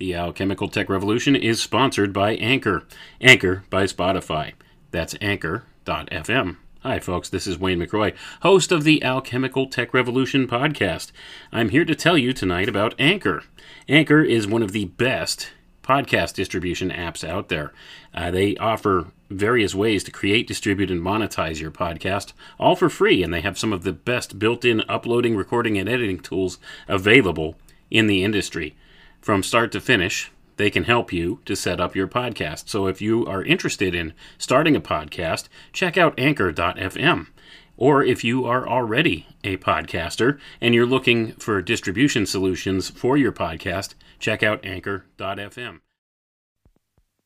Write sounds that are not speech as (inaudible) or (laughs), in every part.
The Alchemical Tech Revolution is sponsored by Anchor. Anchor by Spotify. That's anchor.fm. Hi, folks. This is Wayne McRoy, host of the Alchemical Tech Revolution podcast. I'm here to tell you tonight about Anchor. Anchor is one of the best podcast distribution apps out there. Uh, they offer various ways to create, distribute, and monetize your podcast, all for free, and they have some of the best built in uploading, recording, and editing tools available in the industry. From start to finish, they can help you to set up your podcast. So if you are interested in starting a podcast, check out anchor.fm. Or if you are already a podcaster and you're looking for distribution solutions for your podcast, check out anchor.fm.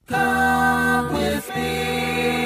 Come with me.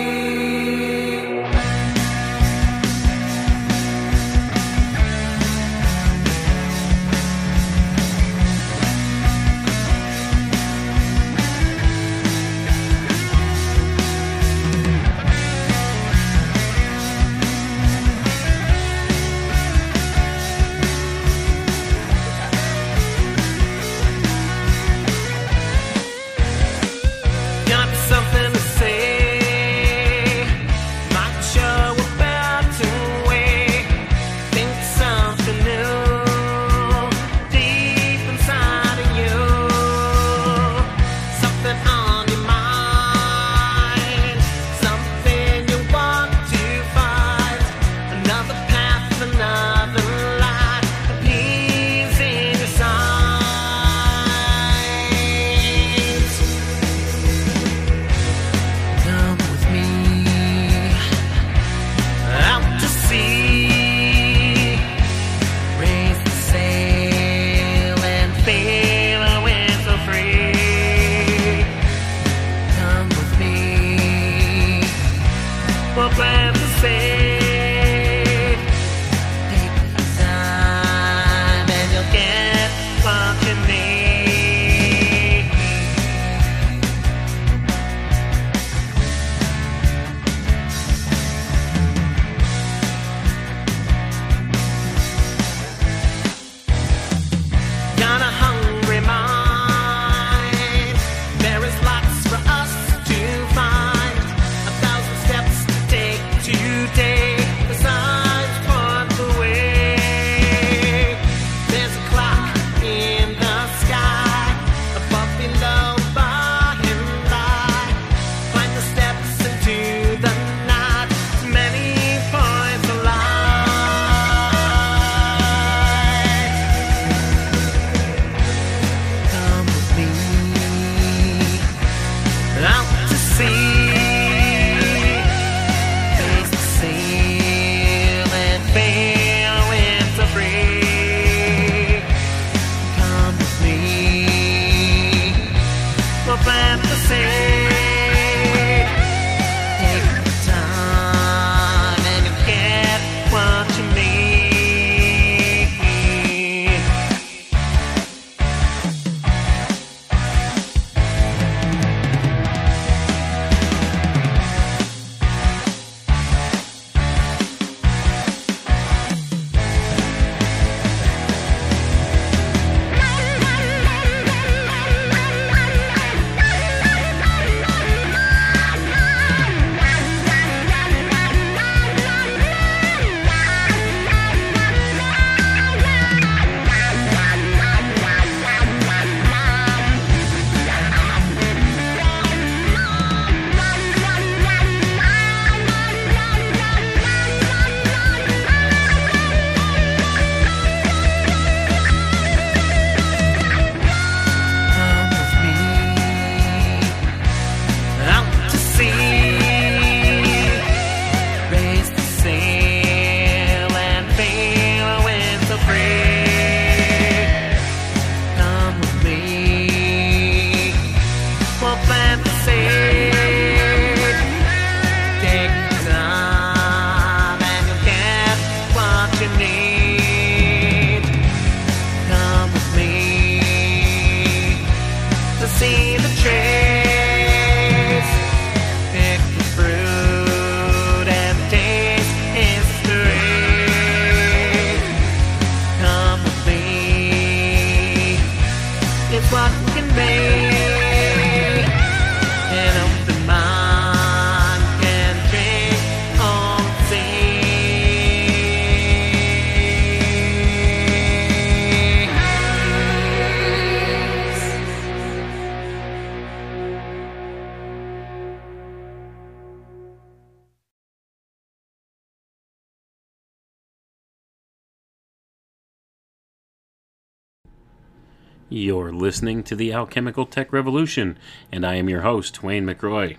You're listening to the Alchemical Tech Revolution, and I am your host, Wayne McRoy.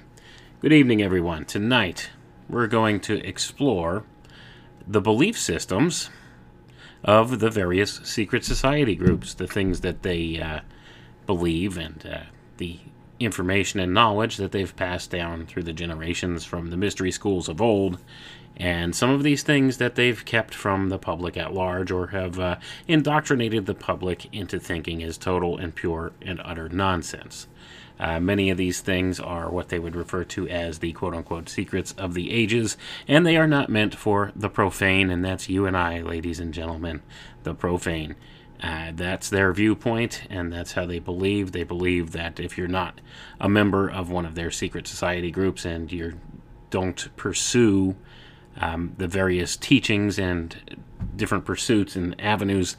Good evening, everyone. Tonight, we're going to explore the belief systems of the various secret society groups, the things that they uh, believe, and uh, the information and knowledge that they've passed down through the generations from the mystery schools of old, and some of these things that they've kept from the public at large or have uh, indoctrinated the public into thinking is total and pure and utter nonsense. Uh, many of these things are what they would refer to as the quote unquote secrets of the ages, and they are not meant for the profane, and that's you and I, ladies and gentlemen, the profane. Uh, that's their viewpoint, and that's how they believe. They believe that if you're not a member of one of their secret society groups and you don't pursue um, the various teachings and different pursuits and avenues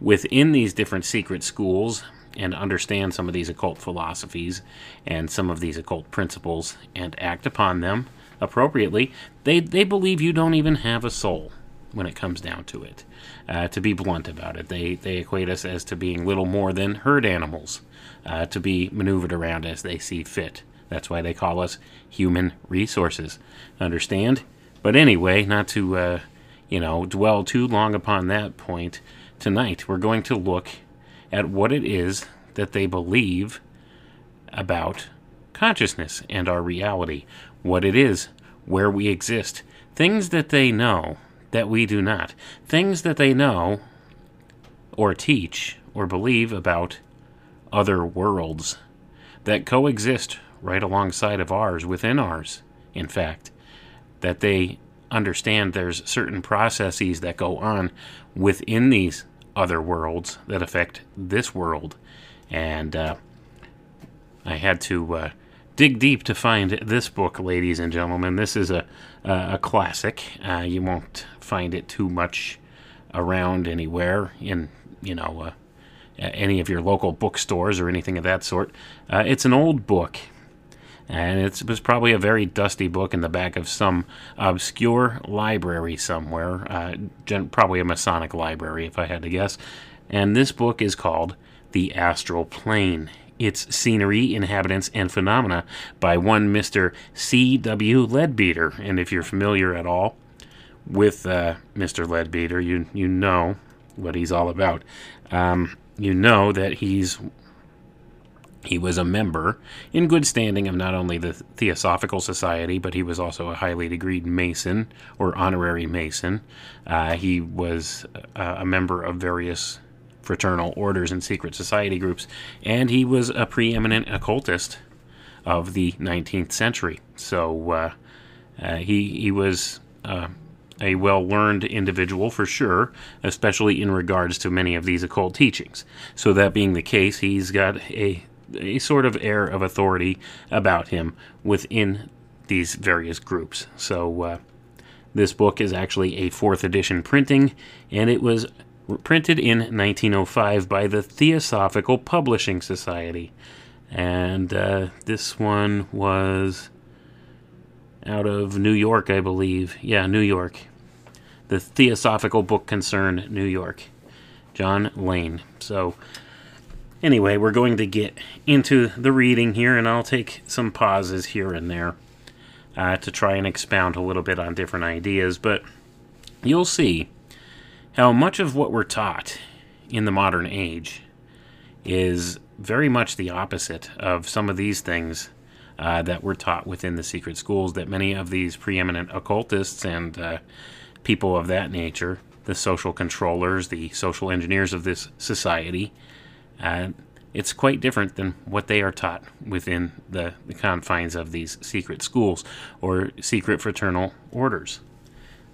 within these different secret schools and understand some of these occult philosophies and some of these occult principles and act upon them appropriately, they, they believe you don't even have a soul when it comes down to it. Uh, to be blunt about it, they, they equate us as to being little more than herd animals, uh, to be maneuvered around as they see fit. That's why they call us human resources. Understand? But anyway, not to, uh, you know, dwell too long upon that point, tonight we're going to look at what it is that they believe about consciousness and our reality, what it is, where we exist, things that they know that we do not, things that they know or teach or believe about other worlds that coexist right alongside of ours, within ours, in fact, that they understand there's certain processes that go on within these other worlds that affect this world. And uh, I had to uh, dig deep to find this book, ladies and gentlemen. This is a, a, a classic. Uh, you won't find it too much around anywhere in, you know, uh, any of your local bookstores or anything of that sort. Uh, it's an old book, and it was probably a very dusty book in the back of some obscure library somewhere, uh, probably a Masonic library, if I had to guess. And this book is called The Astral Plane. Its scenery, inhabitants, and phenomena by one Mr. C.W. Leadbeater. And if you're familiar at all with uh, Mr. Leadbeater, you you know what he's all about. Um, you know that he's he was a member in good standing of not only the Theosophical Society, but he was also a highly degreed Mason or honorary Mason. Uh, he was uh, a member of various fraternal orders and secret society groups, and he was a preeminent occultist of the 19th century. So uh, uh, he he was uh, a well learned individual for sure, especially in regards to many of these occult teachings. So, that being the case, he's got a, a sort of air of authority about him within these various groups. So, uh, this book is actually a fourth edition printing, and it was printed in 1905 by the Theosophical Publishing Society. And uh, this one was out of New York, I believe. Yeah, New York. The Theosophical Book Concern, New York. John Lane. So, anyway, we're going to get into the reading here, and I'll take some pauses here and there uh, to try and expound a little bit on different ideas. But you'll see how much of what we're taught in the modern age is very much the opposite of some of these things uh, that were taught within the secret schools that many of these preeminent occultists and uh, people of that nature, the social controllers, the social engineers of this society, uh, it's quite different than what they are taught within the, the confines of these secret schools or secret fraternal orders.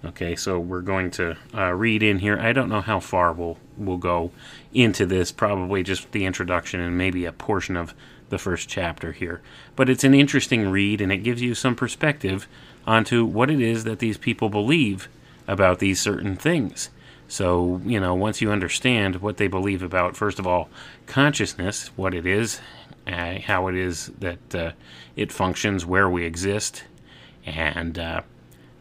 Okay, so we're going to uh, read in here. I don't know how far we'll we'll go into this, probably just the introduction and maybe a portion of the first chapter here. But it's an interesting read and it gives you some perspective onto what it is that these people believe about these certain things. So, you know, once you understand what they believe about, first of all, consciousness, what it is, uh, how it is that uh, it functions, where we exist, and uh,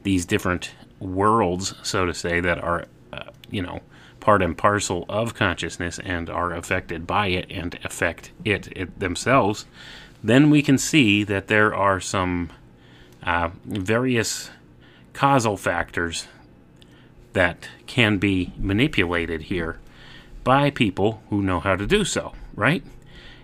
these different worlds, so to say, that are, uh, you know, part and parcel of consciousness and are affected by it and affect it, it themselves, then we can see that there are some uh, various causal factors that can be manipulated here by people who know how to do so, right?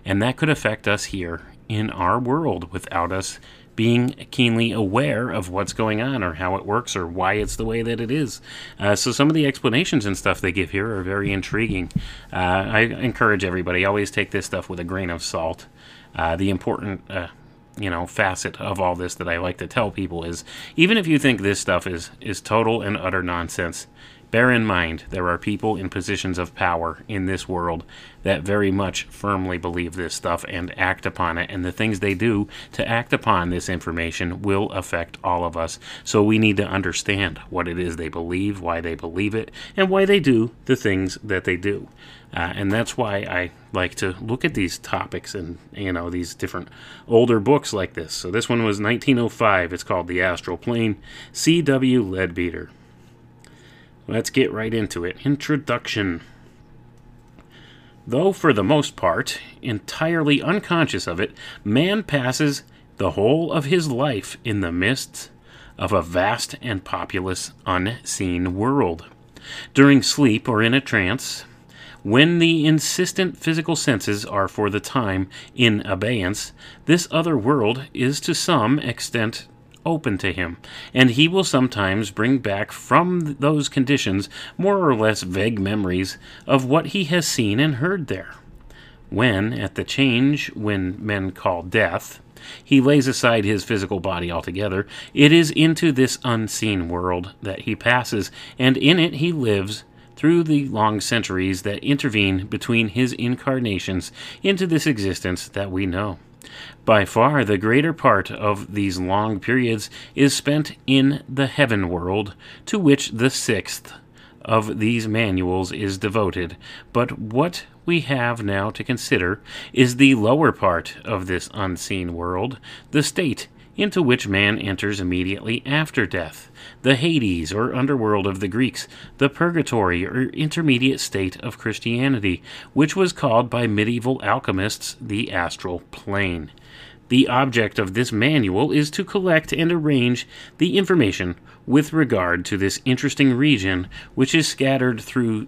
And that could affect us here in our world without us being keenly aware of what's going on or how it works or why it's the way that it is. Uh, so, some of the explanations and stuff they give here are very intriguing. Uh, I encourage everybody always take this stuff with a grain of salt. Uh, the important uh, you know facet of all this that I like to tell people is even if you think this stuff is is total and utter nonsense, bear in mind there are people in positions of power in this world that very much firmly believe this stuff and act upon it and the things they do to act upon this information will affect all of us. So we need to understand what it is they believe, why they believe it, and why they do the things that they do. Uh, and that's why I like to look at these topics and you know these different older books like this. So this one was 1905. It's called The Astral Plane. C.W. Leadbeater. Let's get right into it. Introduction. Though for the most part entirely unconscious of it, man passes the whole of his life in the midst of a vast and populous unseen world. During sleep or in a trance, when the insistent physical senses are for the time in abeyance, this other world is to some extent open to him, and he will sometimes bring back from those conditions more or less vague memories of what he has seen and heard there. When, at the change when men call death, he lays aside his physical body altogether, it is into this unseen world that he passes, and in it he lives through the long centuries that intervene between his incarnations into this existence that we know. By far the greater part of these long periods is spent in the heaven world, to which the sixth of these manuals is devoted. But what we have now to consider is the lower part of this unseen world, the state into which man enters immediately after death, the Hades or underworld of the Greeks, the purgatory or intermediate state of Christianity, which was called by medieval alchemists the astral plane. The object of this manual is to collect and arrange the information with regard to this interesting region, which is scattered through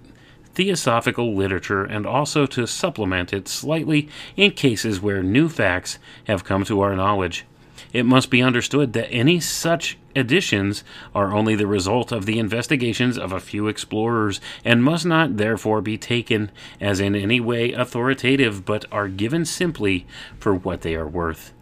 theosophical literature and also to supplement it slightly in cases where new facts have come to our knowledge. It must be understood that any such additions are only the result of the investigations of a few explorers and must not therefore be taken as in any way authoritative, but are given simply for what they are worth.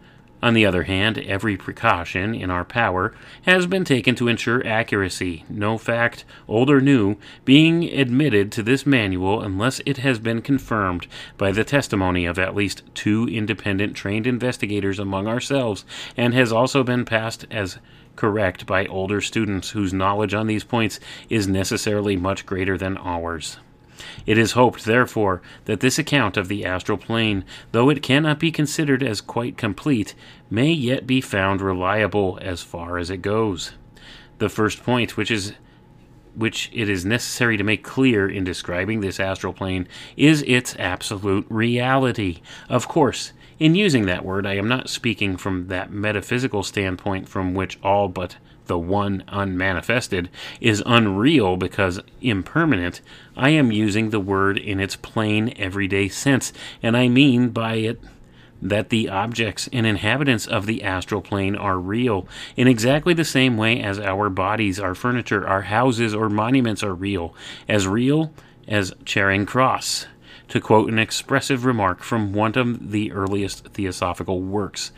On the other hand, every precaution in our power has been taken to ensure accuracy, no fact, old or new, being admitted to this manual unless it has been confirmed by the testimony of at least two independent trained investigators among ourselves, and has also been passed as correct by older students whose knowledge on these points is necessarily much greater than ours. It is hoped, therefore, that this account of the astral plane, though it cannot be considered as quite complete, may yet be found reliable as far as it goes. The first point, which is which it is necessary to make clear in describing this astral plane, is its absolute reality. Of course, in using that word, I am not speaking from that metaphysical standpoint from which all but the one unmanifested, is unreal because impermanent, I am using the word in its plain everyday sense, and I mean by it that the objects and inhabitants of the astral plane are real in exactly the same way as our bodies, our furniture, our houses, or monuments are real, as real as Charing Cross. To quote an expressive remark from one of the earliest theosophical works,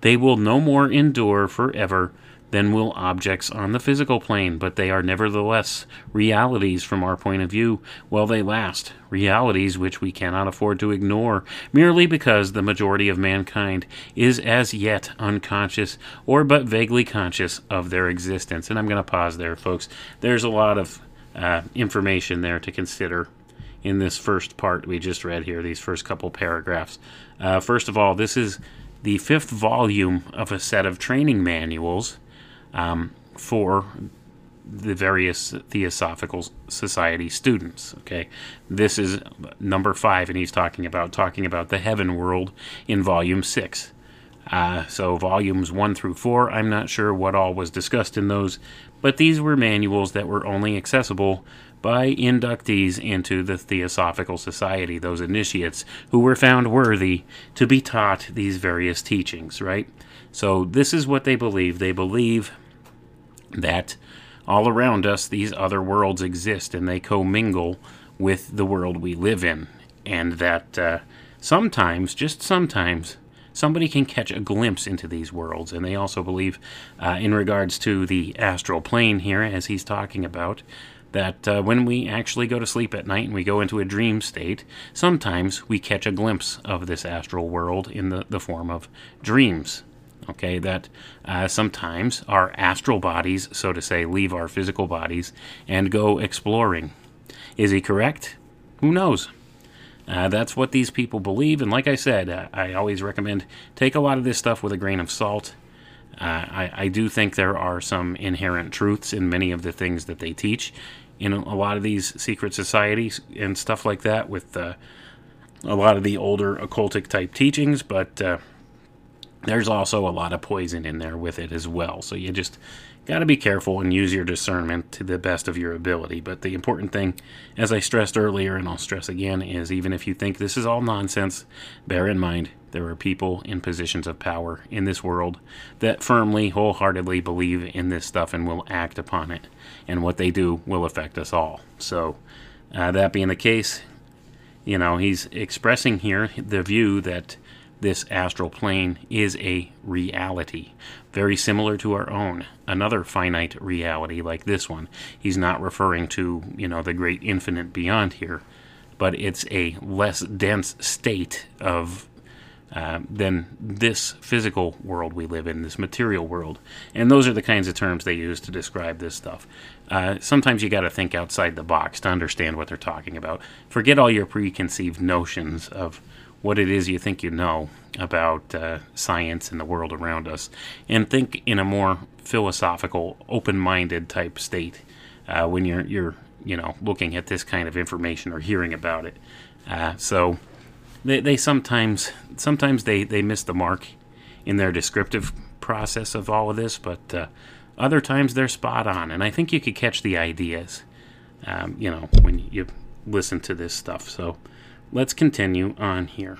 they will no more endure forever than will objects on the physical plane, but they are nevertheless realities from our point of view while they last, realities which we cannot afford to ignore merely because the majority of mankind is as yet unconscious or but vaguely conscious of their existence. And I'm going to pause there, folks. There's a lot of uh, information there to consider in this first part we just read here, these first couple paragraphs. Uh, first of all, this is the fifth volume of a set of training manuals um, for the various Theosophical Society students. Okay, this is number five, and he's talking about talking about the heaven world in volume six. Uh, so volumes one through four, I'm not sure what all was discussed in those, but these were manuals that were only accessible by inductees into the Theosophical Society, those initiates who were found worthy to be taught these various teachings, right? So, this is what they believe. They believe that all around us these other worlds exist and they commingle with the world we live in, and that uh, sometimes, just sometimes, somebody can catch a glimpse into these worlds. And they also believe, uh, in regards to the astral plane here, as he's talking about, that uh, when we actually go to sleep at night and we go into a dream state, sometimes we catch a glimpse of this astral world in the, the form of dreams. Okay, that uh, sometimes our astral bodies, so to say, leave our physical bodies and go exploring. Is he correct? Who knows? Uh, that's what these people believe, and like I said, uh, I always recommend take a lot of this stuff with a grain of salt. Uh, I, I, do think there are some inherent truths in many of the things that they teach, in a lot of these secret societies and stuff like that with uh, a lot of the older occultic type teachings, but uh, there's also a lot of poison in there with it as well. So you just got to be careful and use your discernment to the best of your ability. But the important thing, as I stressed earlier, and I'll stress again, is even if you think this is all nonsense, bear in mind there are people in positions of power in this world that firmly, wholeheartedly believe in this stuff and will act upon it. And what they do will affect us all. So, uh, that being the case, you know, he's expressing here the view that this astral plane is a reality, very similar to our own, another finite reality like this one. He's not referring to, you know, the great infinite beyond here, but it's a less dense state of uh, than this physical world we live in, this material world. And those are the kinds of terms they use to describe this stuff. Uh, sometimes you got to think outside the box to understand what they're talking about. Forget all your preconceived notions of what it is you think you know about uh, science and the world around us, and think in a more philosophical, open-minded type state uh, when you're you're you know looking at this kind of information or hearing about it. Uh, so they, they sometimes sometimes they, they miss the mark in their descriptive process of all of this, but uh, other times they're spot on, and I think you could catch the ideas, um, you know, when you listen to this stuff. So let's continue on here.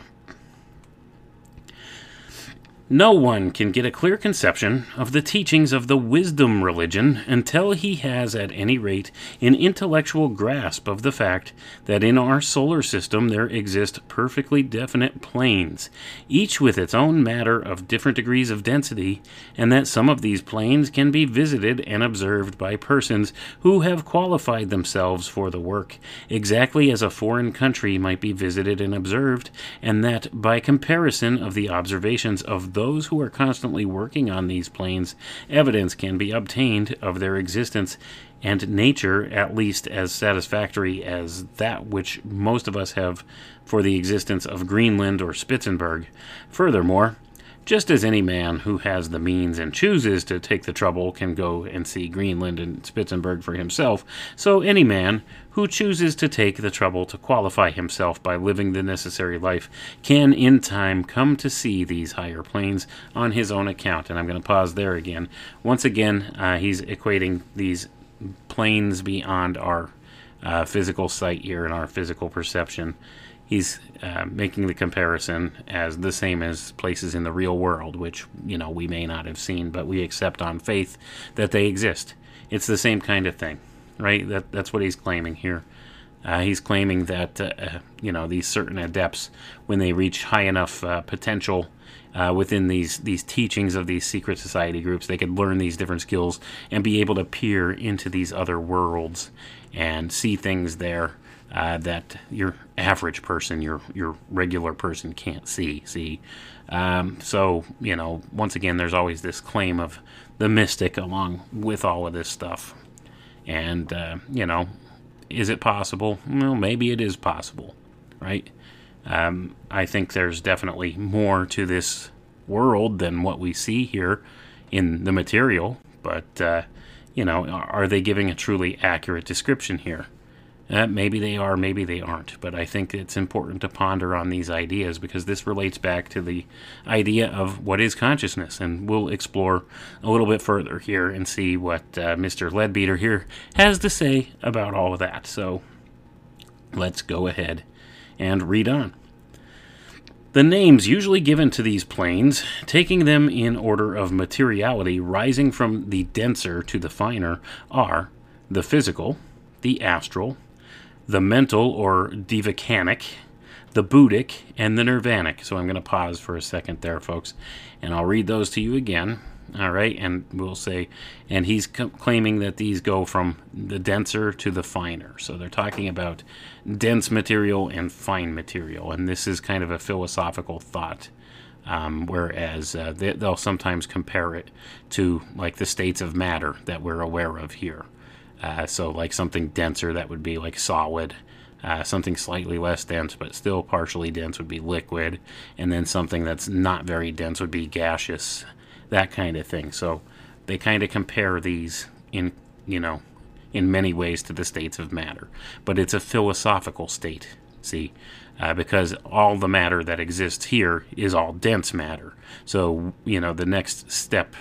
No one can get a clear conception of the teachings of the wisdom religion until he has, at any rate, an intellectual grasp of the fact that in our solar system there exist perfectly definite planes, each with its own matter of different degrees of density, and that some of these planes can be visited and observed by persons who have qualified themselves for the work, exactly as a foreign country might be visited and observed, and that, by comparison of the observations of those who are constantly working on these planes, evidence can be obtained of their existence and nature at least as satisfactory as that which most of us have for the existence of Greenland or Spitzenberg. Furthermore, just as any man who has the means and chooses to take the trouble can go and see Greenland and Spitzenberg for himself, so any man who chooses to take the trouble to qualify himself by living the necessary life can in time come to see these higher planes on his own account. And I'm going to pause there again. Once again, uh, he's equating these planes beyond our uh, physical sight here and our physical perception he's uh, making the comparison as the same as places in the real world, which you know we may not have seen, but we accept on faith that they exist. It's the same kind of thing, right? That that's what he's claiming here. Uh, he's claiming that uh, you know these certain adepts, when they reach high enough uh, potential uh, within these these teachings of these secret society groups, they could learn these different skills and be able to peer into these other worlds and see things there uh, that your average person, your your regular person can't see. See, um, so you know, once again, there's always this claim of the mystic along with all of this stuff, and uh, you know, is it possible? Well, maybe it is possible, right? Um, I think there's definitely more to this world than what we see here in the material, but uh, you know, are are they giving a truly accurate description here? Uh, maybe they are, maybe they aren't, but I think it's important to ponder on these ideas because this relates back to the idea of what is consciousness, and we'll explore a little bit further here and see what uh, Mr. Leadbeater here has to say about all of that. So let's go ahead and read on. The names usually given to these planes, taking them in order of materiality, rising from the denser to the finer, are the physical, the astral, the mental or devachanic, the buddhic, and the nirvanic. So I'm going to pause for a second there, folks, and I'll read those to you again. All right, and we'll say, and he's c- claiming that these go from the denser to the finer. So they're talking about dense material and fine material, and this is kind of a philosophical thought. Um, whereas uh, they, they'll sometimes compare it to like the states of matter that we're aware of here. Uh, so, like something denser that would be like solid, uh, something slightly less dense but still partially dense would be liquid, and then something that's not very dense would be gaseous, that kind of thing. So, they kind of compare these in, you know, in many ways to the states of matter, but it's a philosophical state, see, uh, because all the matter that exists here is all dense matter. So, you know, the next step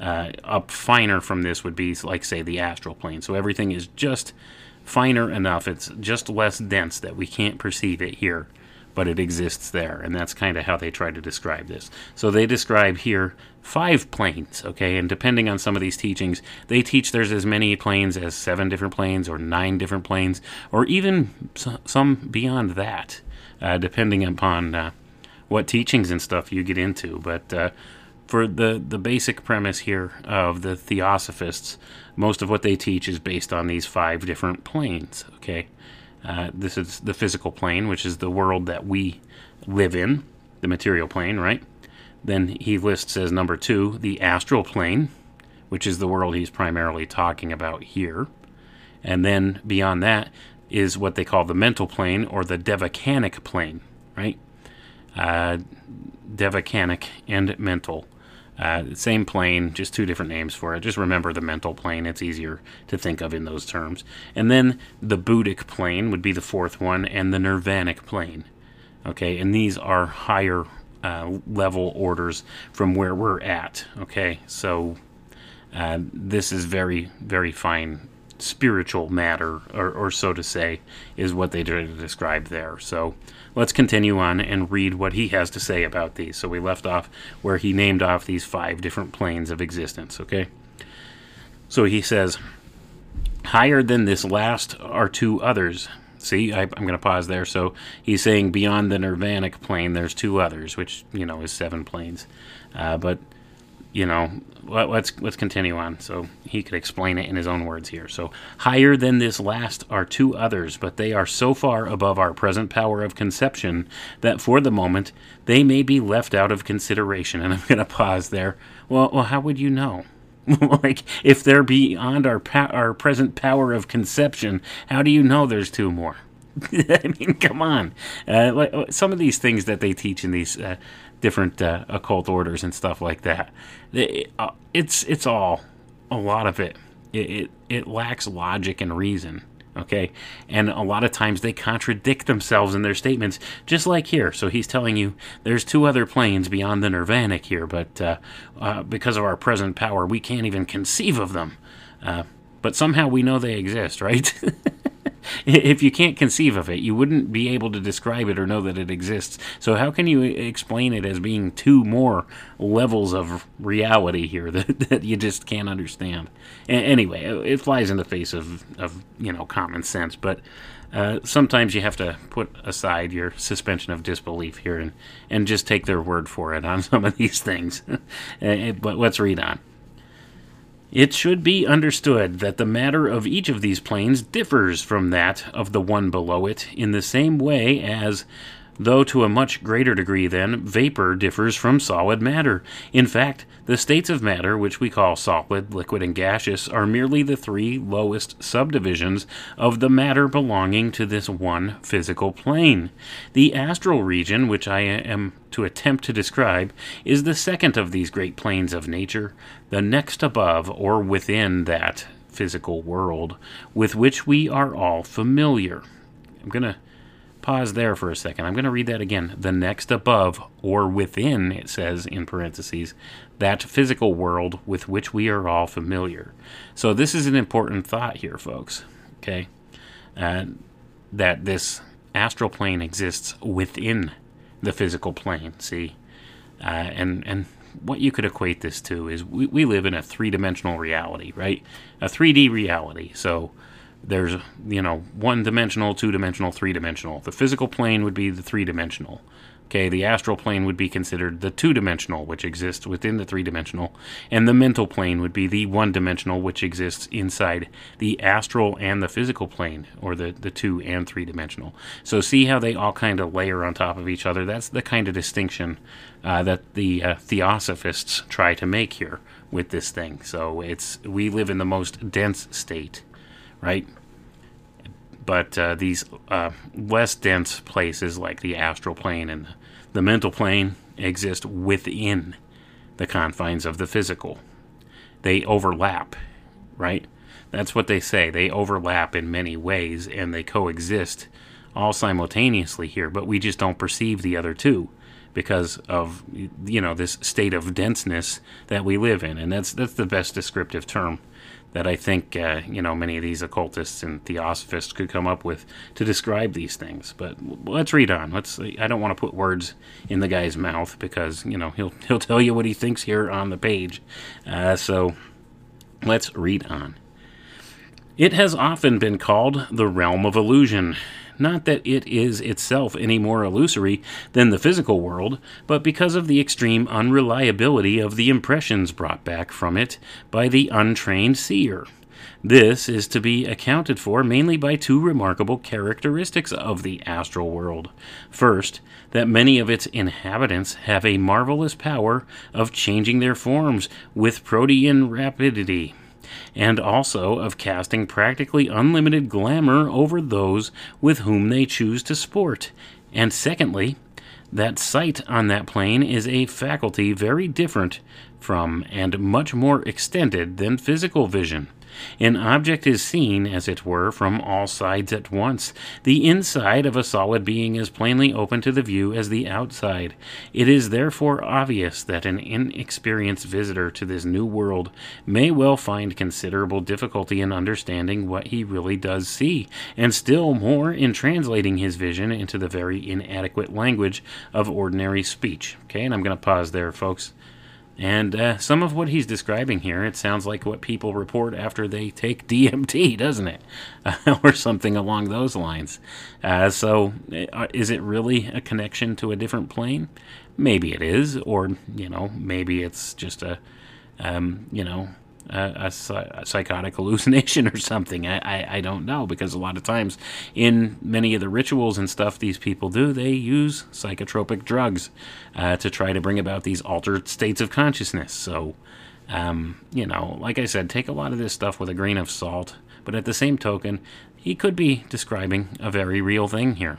uh, up finer from this would be like say the astral plane. So everything is just finer enough. It's just less dense that we can't perceive it here but it exists there. And that's kind of how they try to describe this. So they describe here five planes okay? And depending on some of these teachings they teach there's as many planes as seven different planes or nine different planes or even some beyond that uh, depending upon uh, what teachings and stuff you get into. But uh, for the, the basic premise here of the theosophists, most of what they teach is based on these five different planes. Okay, uh, this is the physical plane, which is the world that we live in, the material plane, right? Then he lists as number two the astral plane, which is the world he's primarily talking about here. And then beyond that is what they call the mental plane or the devachanic plane, right? Uh, and mental. Uh, same plane, just two different names for it. Just remember the mental plane, it's easier to think of in those terms. And then the Buddhic plane would be the fourth one, and the Nirvanic plane. Okay, and these are higher uh, level orders from where we're at. Okay, so uh, this is very, very fine spiritual matter, or, or so to say, is what they try to describe there. So let's continue on and read what he has to say about these. So we left off where he named off these five different planes of existence, okay? So he says, higher than this last are two others. See, I, I'm going to pause there. So he's saying beyond the nirvanic plane, there's two others, which you know is seven planes. Uh, but you know, let, let's let's continue on. So he could explain it in his own words here. So higher than this last are two others, but they are so far above our present power of conception that for the moment they may be left out of consideration. And I'm going to pause there. Well, well, how would you know? (laughs) like if they're beyond our pa- our present power of conception, how do you know there's two more? (laughs) I mean, come on. Uh, like, some of these things that they teach in these uh, different uh, occult orders and stuff like that, it, uh, it's it's all a lot of it. It, it. it lacks logic and reason. Okay, and a lot of times they contradict themselves in their statements, just like here. So he's telling you there's two other planes beyond the Nirvanic here, but uh, uh, because of our present power, we can't even conceive of them. Uh, but somehow we know they exist, right? (laughs) if you can't conceive of it, you wouldn't be able to describe it or know that it exists. So how can you explain it as being two more levels of reality here (laughs) that, that you just can't understand? Anyway, it flies in the face of, of you know common sense, but uh, sometimes you have to put aside your suspension of disbelief here and, and just take their word for it on (laughs) some of these things. (laughs) But let's read on. It should be understood that the matter of each of these planes differs from that of the one below it in the same way as, though to a much greater degree than, vapor differs from solid matter. In fact, the states of matter, which we call solid, liquid, and gaseous, are merely the three lowest subdivisions of the matter belonging to this one physical plane. The astral region, which I am to attempt to describe, is the second of these great planes of nature, the next above or within that physical world with which we are all familiar. I'm going to pause there for a second. I'm going to read that again. The next above or within, it says in parentheses, that physical world with which we are all familiar. So, this is an important thought here, folks. Okay? Uh, that this astral plane exists within the physical plane. See? Uh, and, and what you could equate this to is we, we live in a three dimensional reality, right? A 3D reality. So, there's you know one dimensional two dimensional three dimensional. The physical plane would be the three dimensional. Okay the astral plane would be considered the two dimensional which exists within the three dimensional and the mental plane would be the one dimensional which exists inside the astral and the physical plane or the the two and three dimensional. So see how they all kind of layer on top of each other? That's the kind of distinction uh, that the uh, theosophists try to make here with this thing. So it's we live in the most dense state right? But uh, these uh, less dense places like the astral plane and the mental plane exist within the confines of the physical. They overlap, right? That's what they say. They overlap in many ways and they coexist all simultaneously here, but we just don't perceive the other two because of you know this state of denseness that we live in and that's that's the best descriptive term that I think uh, you know many of these occultists and theosophists could come up with to describe these things. But let's read on. Let's. I don't want to put words in the guy's mouth because you know he'll (laughs) he'll tell you what he thinks here on the page. Uh, so let's read on. It has often been called the realm of illusion. Not that it is itself any more illusory than the physical world, but because of the extreme unreliability of the impressions brought back from it by the untrained seer. This is to be accounted for mainly by two remarkable characteristics of the astral world. First, that many of its inhabitants have a marvelous power of changing their forms with protean rapidity and also of casting practically unlimited glamour over those with whom they choose to sport. And secondly, that sight on that plane is a faculty very different from and much more extended than physical vision. An object is seen, as it were, from all sides at once. The inside of a solid being is plainly open to the view as the outside. It is therefore obvious that an inexperienced visitor to this new world may well find considerable difficulty in understanding what he really does see, and still more in translating his vision into the very inadequate language of ordinary speech. Okay, and I'm going to pause there, folks. And uh, some of what he's describing here, it sounds like what people report after they take (laughs) DMT, doesn't it? (laughs) Or something along those lines. Uh, so, uh, is it really a connection to a different plane? Maybe it is, or, you know, maybe it's just a, um, you know, a, a, a, psychotic hallucination or something. I, I, I, don't know because a lot of times in many of the rituals and stuff these people do, they use psychotropic drugs uh, to try to bring about these altered states of consciousness. So, um, you know, like I said, take a lot of this stuff with a grain of salt. But at the same token, he could be describing a very real thing here,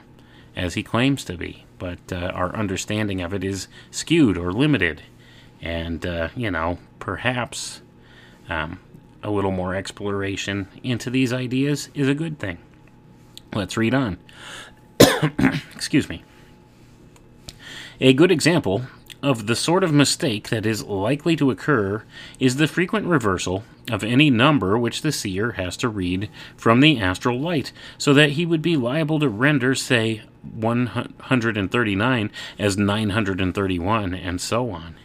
as he claims to be. But uh, our understanding of it is skewed or limited. And, uh, you know, perhaps um, a little more exploration into these ideas is a good thing. Let's read on. (coughs) Excuse me. A good example of the sort of mistake that is likely to occur is the frequent reversal of any number which the seer has to read from the astral light, so that he would be liable to render, say, 139 as 931, and so on.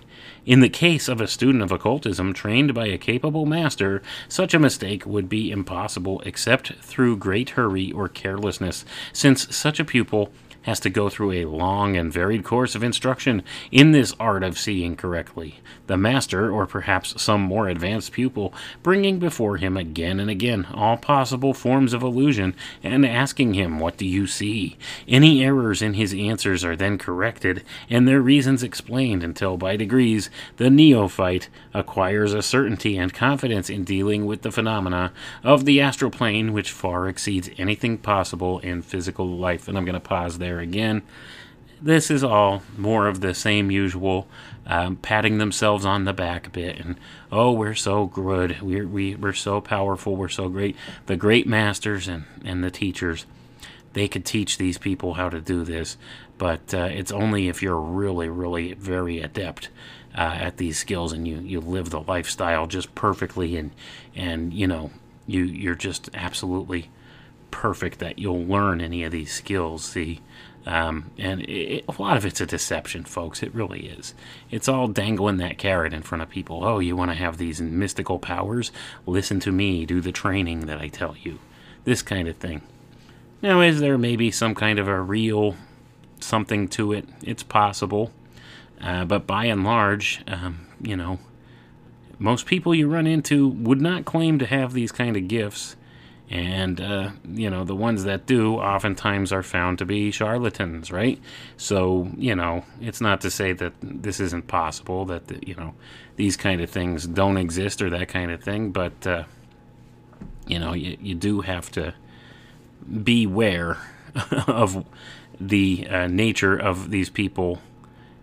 In the case of a student of occultism trained by a capable master, such a mistake would be impossible except through great hurry or carelessness, since such a pupil has to go through a long and varied course of instruction in this art of seeing correctly, the master, or perhaps some more advanced pupil, bringing before him again and again all possible forms of illusion and asking him, What do you see? Any errors in his answers are then corrected and their reasons explained until by degrees the neophyte acquires a certainty and confidence in dealing with the phenomena of the astral plane which far exceeds anything possible in physical life. And I'm going to pause there again. This is all more of the same usual, um, patting themselves on the back a bit, and oh, we're so good, we're we, we're so powerful, we're so great. The great masters and and the teachers, they could teach these people how to do this, but uh, it's only if you're really, really very adept uh, at these skills and you you live the lifestyle just perfectly, and and you know you you're just absolutely perfect that you'll learn any of these skills. See, um, and it, a lot of it's a deception, folks. It really is. It's all dangling that carrot in front of people. Oh, you want to have these mystical powers? Listen to me. Do the training that I tell you. This kind of thing. Now, is there maybe some kind of a real something to it? It's possible. Uh, but by and large, um, you know, most people you run into would not claim to have these kind of gifts and uh, you know the ones that do oftentimes are found to be charlatans right? So you know it's not to say that this isn't possible that the, you know these kind of things don't exist or that kind of thing but uh, you know you, you do have to beware (laughs) of the uh, nature of these people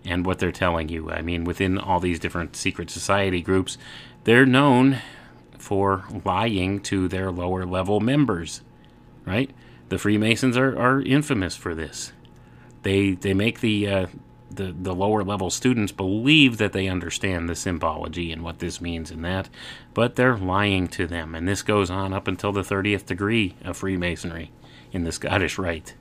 and what they're telling you. I mean within all these different secret society groups they're known for lying to their lower level members, right? The Freemasons are, are infamous for this. They they make the uh, the the lower level students believe that they understand the symbology and what this means and that, but they're lying to them, and this goes on up until the thirtieth degree of Freemasonry in the Scottish Rite.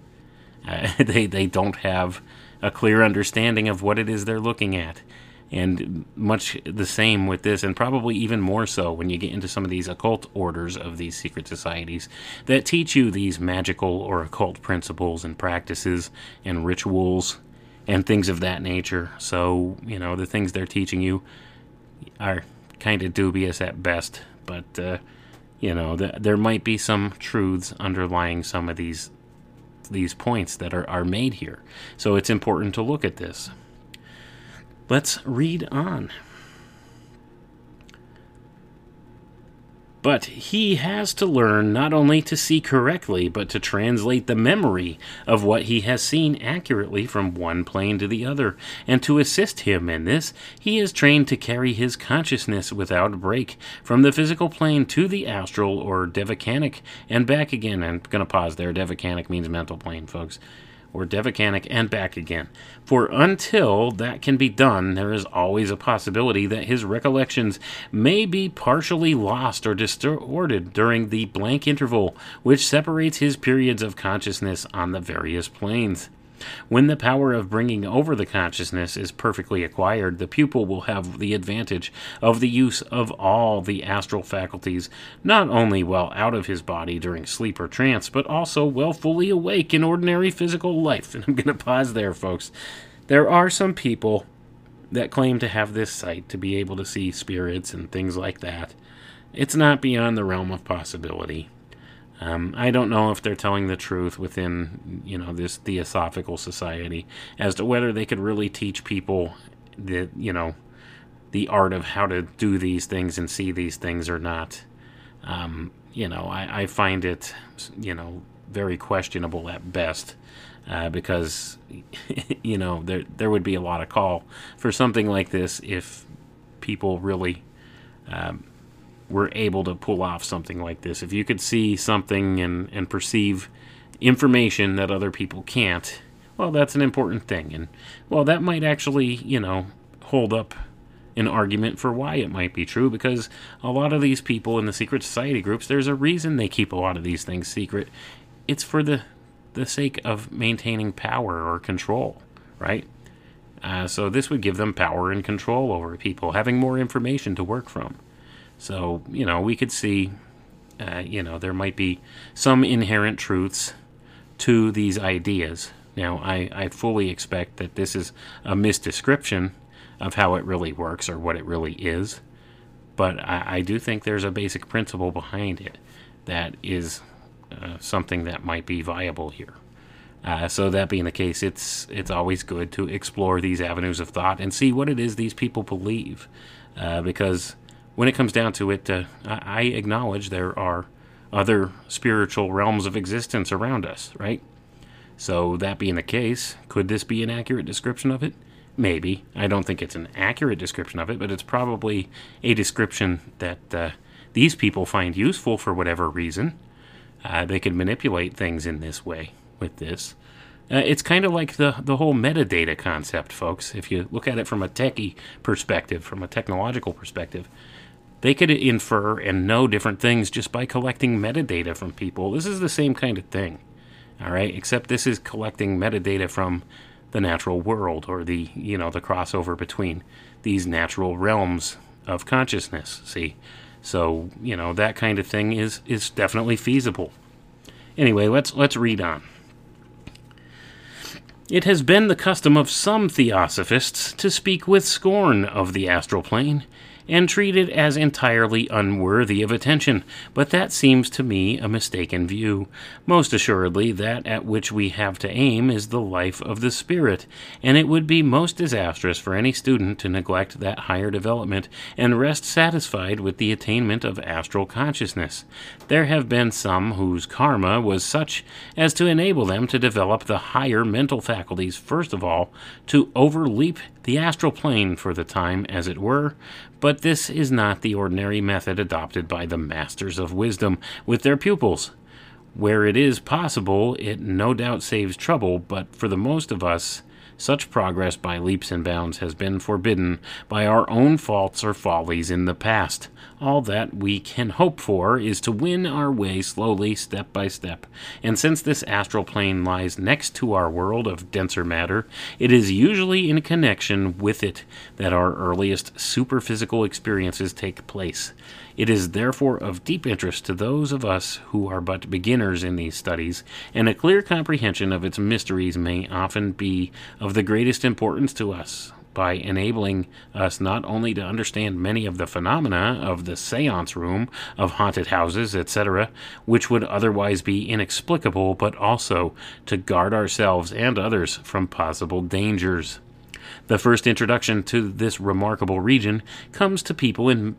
Uh, (laughs) they they don't have a clear understanding of what it is they're looking at and much the same with this, and probably even more so when you get into some of these occult orders of these secret societies that teach you these magical or occult principles and practices and rituals and things of that nature. So, you know, the things they're teaching you are kind of dubious at best, but, uh, you know, th- there might be some truths underlying some of these these points that are, are made here. So it's important to look at this. Let's read on. But he has to learn not only to see correctly, but to translate the memory of what he has seen accurately from one plane to the other. And to assist him in this, he is trained to carry his consciousness without break from the physical plane to the astral or devachanic and back again. I'm going to pause there. Devachanic means mental plane, folks or Devachanic and back again. For until that can be done, there is always a possibility that his recollections may be partially lost or distorted during the blank interval which separates his periods of consciousness on the various planes. When the power of bringing over the consciousness is perfectly acquired, the pupil will have the advantage of the use of all the astral faculties, not only while out of his body during sleep or trance, but also while fully awake in ordinary physical life. (laughs) And I'm going to pause there, folks. There are some people that claim to have this sight to be able to see spirits and things like that. It's not beyond the realm of possibility. Um, I don't know if they're telling the truth within, you know, this Theosophical Society as to whether they could really teach people the, you know, the art of how to do these things and see these things or not. Um, you know, I, I, find it, you know, very questionable at best. Uh, because (laughs) you know there there would be a lot of call for something like this if people really um, were able to pull off something like this. If you could see something and, and perceive information that other people can't, well, that's an important thing. And, well, that might actually, you know, hold up an argument for why it might be true because a lot of these people in the secret society groups, there's a reason they keep a lot of these things secret. It's for the, the sake of maintaining power or control, right? Uh, so this would give them power and control over people, having more information to work from. So, you know, we could see, uh, you know, there might be some inherent truths to these ideas. Now, I, I fully expect that this is a misdescription of how it really works or what it really is. But I, I do think there's a basic principle behind it that is uh, something that might be viable here. Uh, so that being the case, it's it's always good to explore these avenues of thought and see what it is these people believe, uh, because when it comes down to it, uh, I, acknowledge there are other spiritual realms of existence around us, right? So that being the case, could this be an accurate description of it? Maybe. I don't think it's an accurate description of it, but it's probably a description that uh, these people find useful for whatever reason. Uh, they could manipulate things in this way with this. Uh, it's kind of like the, the whole metadata concept, folks. If you look at it from a techie perspective, from a technological perspective, they could infer and know different things just by collecting metadata from people. This is the same kind of thing, all right? Except this is collecting metadata from the natural world or the you know the crossover between these natural realms of consciousness. See, so you know that kind of thing is is definitely feasible. Anyway, let's let's read on. It has been the custom of some theosophists to speak with scorn of the astral plane and treated as entirely unworthy of attention, but that seems to me a mistaken view. Most assuredly, that at which we have to aim is the life of the spirit, and it would be most disastrous for any student to neglect that higher development and rest satisfied with the attainment of astral consciousness. There have been some whose karma was such as to enable them to develop the higher mental faculties first of all, to overleap the astral plane for the time, as it were, but this is not the ordinary method adopted by the masters of wisdom with their pupils. Where it is possible, it no doubt saves trouble, but for the most of us, such progress by leaps and bounds has been forbidden by our own faults or follies in the past. All that we can hope for is to win our way slowly, step by step. And since this astral plane lies next to our world of denser matter, it is usually in connection with it that our earliest superphysical experiences take place. It is therefore of deep interest to those of us who are but beginners in these studies, and a clear comprehension of its mysteries may often be of the greatest importance to us by enabling us not only to understand many of the phenomena of the seance room, of haunted houses, etc., which would otherwise be inexplicable, but also to guard ourselves and others from possible dangers. The first introduction to this remarkable region comes to people in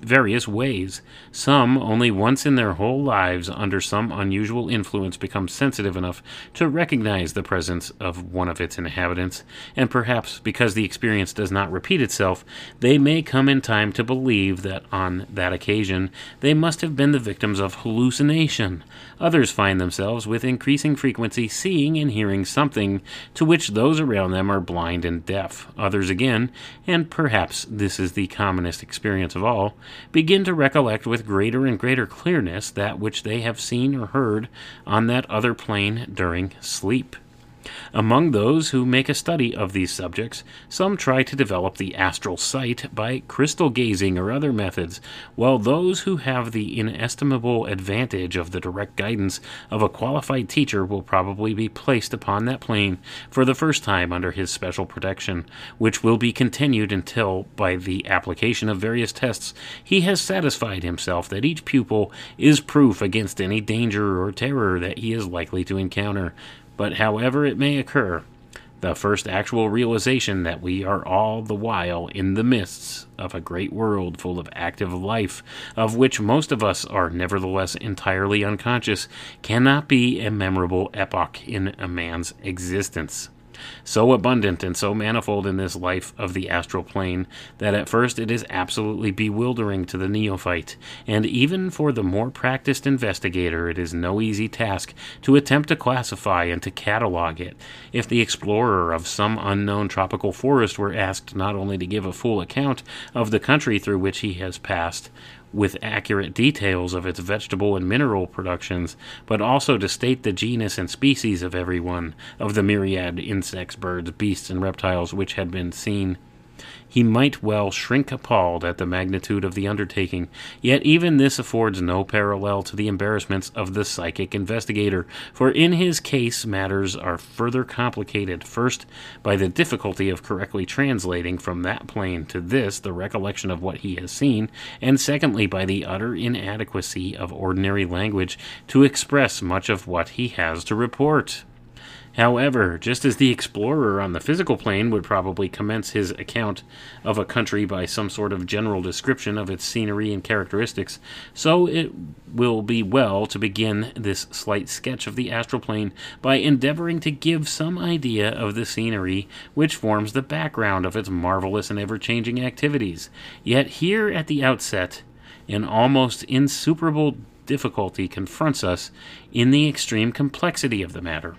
various ways. Some only once in their whole lives, under some unusual influence, become sensitive enough to recognize the presence of one of its inhabitants, and perhaps because the experience does not repeat itself, they may come in time to believe that on that occasion they must have been the victims of hallucination. Others find themselves with increasing frequency seeing and hearing something to which those around them are blind and deaf. Others again, and perhaps this is the commonest experience of all, begin to recollect with greater and greater clearness that which they have seen or heard on that other plane during sleep. Among those who make a study of these subjects, some try to develop the astral sight by crystal gazing or other methods, while those who have the inestimable advantage of the direct guidance of a qualified teacher will probably be placed upon that plane for the first time under his special protection, which will be continued until, by the application of various tests, he has satisfied himself that each pupil is proof against any danger or terror that he is likely to encounter. But however it may occur, the first actual realization that we are all the while in the midst of a great world full of active life, of which most of us are nevertheless entirely unconscious, cannot be a memorable epoch in a man's existence so abundant and so manifold in this life of the astral plane that at first it is absolutely bewildering to the neophyte, and even for the more practiced investigator it is no easy task to attempt to classify and to catalog it. If the explorer of some unknown tropical forest were asked not only to give a full account of the country through which he has passed, with accurate details of its vegetable and mineral productions, but also to state the genus and species of every one of the myriad insects, birds, beasts, and reptiles which had been seen he might well shrink appalled at the magnitude of the undertaking, yet even this affords no parallel to the embarrassments of the psychic investigator, for in his case matters are further complicated, first by the difficulty of correctly translating from that plane to this the recollection of what he has seen, and secondly by the utter inadequacy of ordinary language to express much of what he has to report. However, just as the explorer on the physical plane would probably commence his account of a country by some sort of general description of its scenery and characteristics, so it will be well to begin this slight sketch of the astral plane by endeavoring to give some idea of the scenery which forms the background of its marvelous and ever changing activities. Yet, here at the outset, an almost insuperable difficulty confronts us in the extreme complexity of the matter.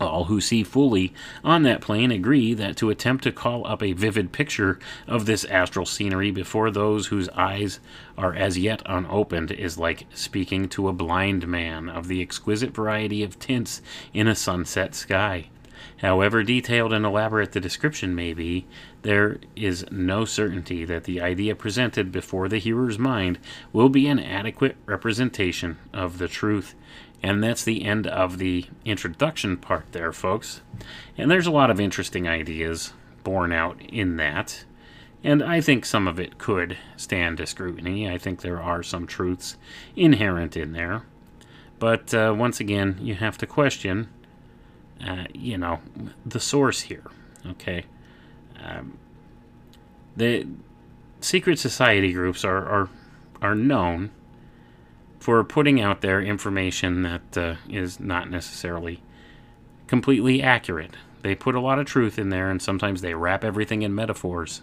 All who see fully on that plane agree that to attempt to call up a vivid picture of this astral scenery before those whose eyes are as yet unopened is like speaking to a blind man of the exquisite variety of tints in a sunset sky. However detailed and elaborate the description may be, there is no certainty that the idea presented before the hearer's mind will be an adequate representation of the truth. And that's the end of the introduction part there, folks. And there's a lot of interesting ideas borne out in that. And I think some of it could stand to scrutiny. I think there are some truths inherent in there. But uh, once again, you have to question, uh, you know, the source here. Okay. Um, the secret society groups are, are, are known for putting out there information that uh, is not necessarily completely accurate. They put a lot of truth in there, and sometimes they wrap everything in metaphors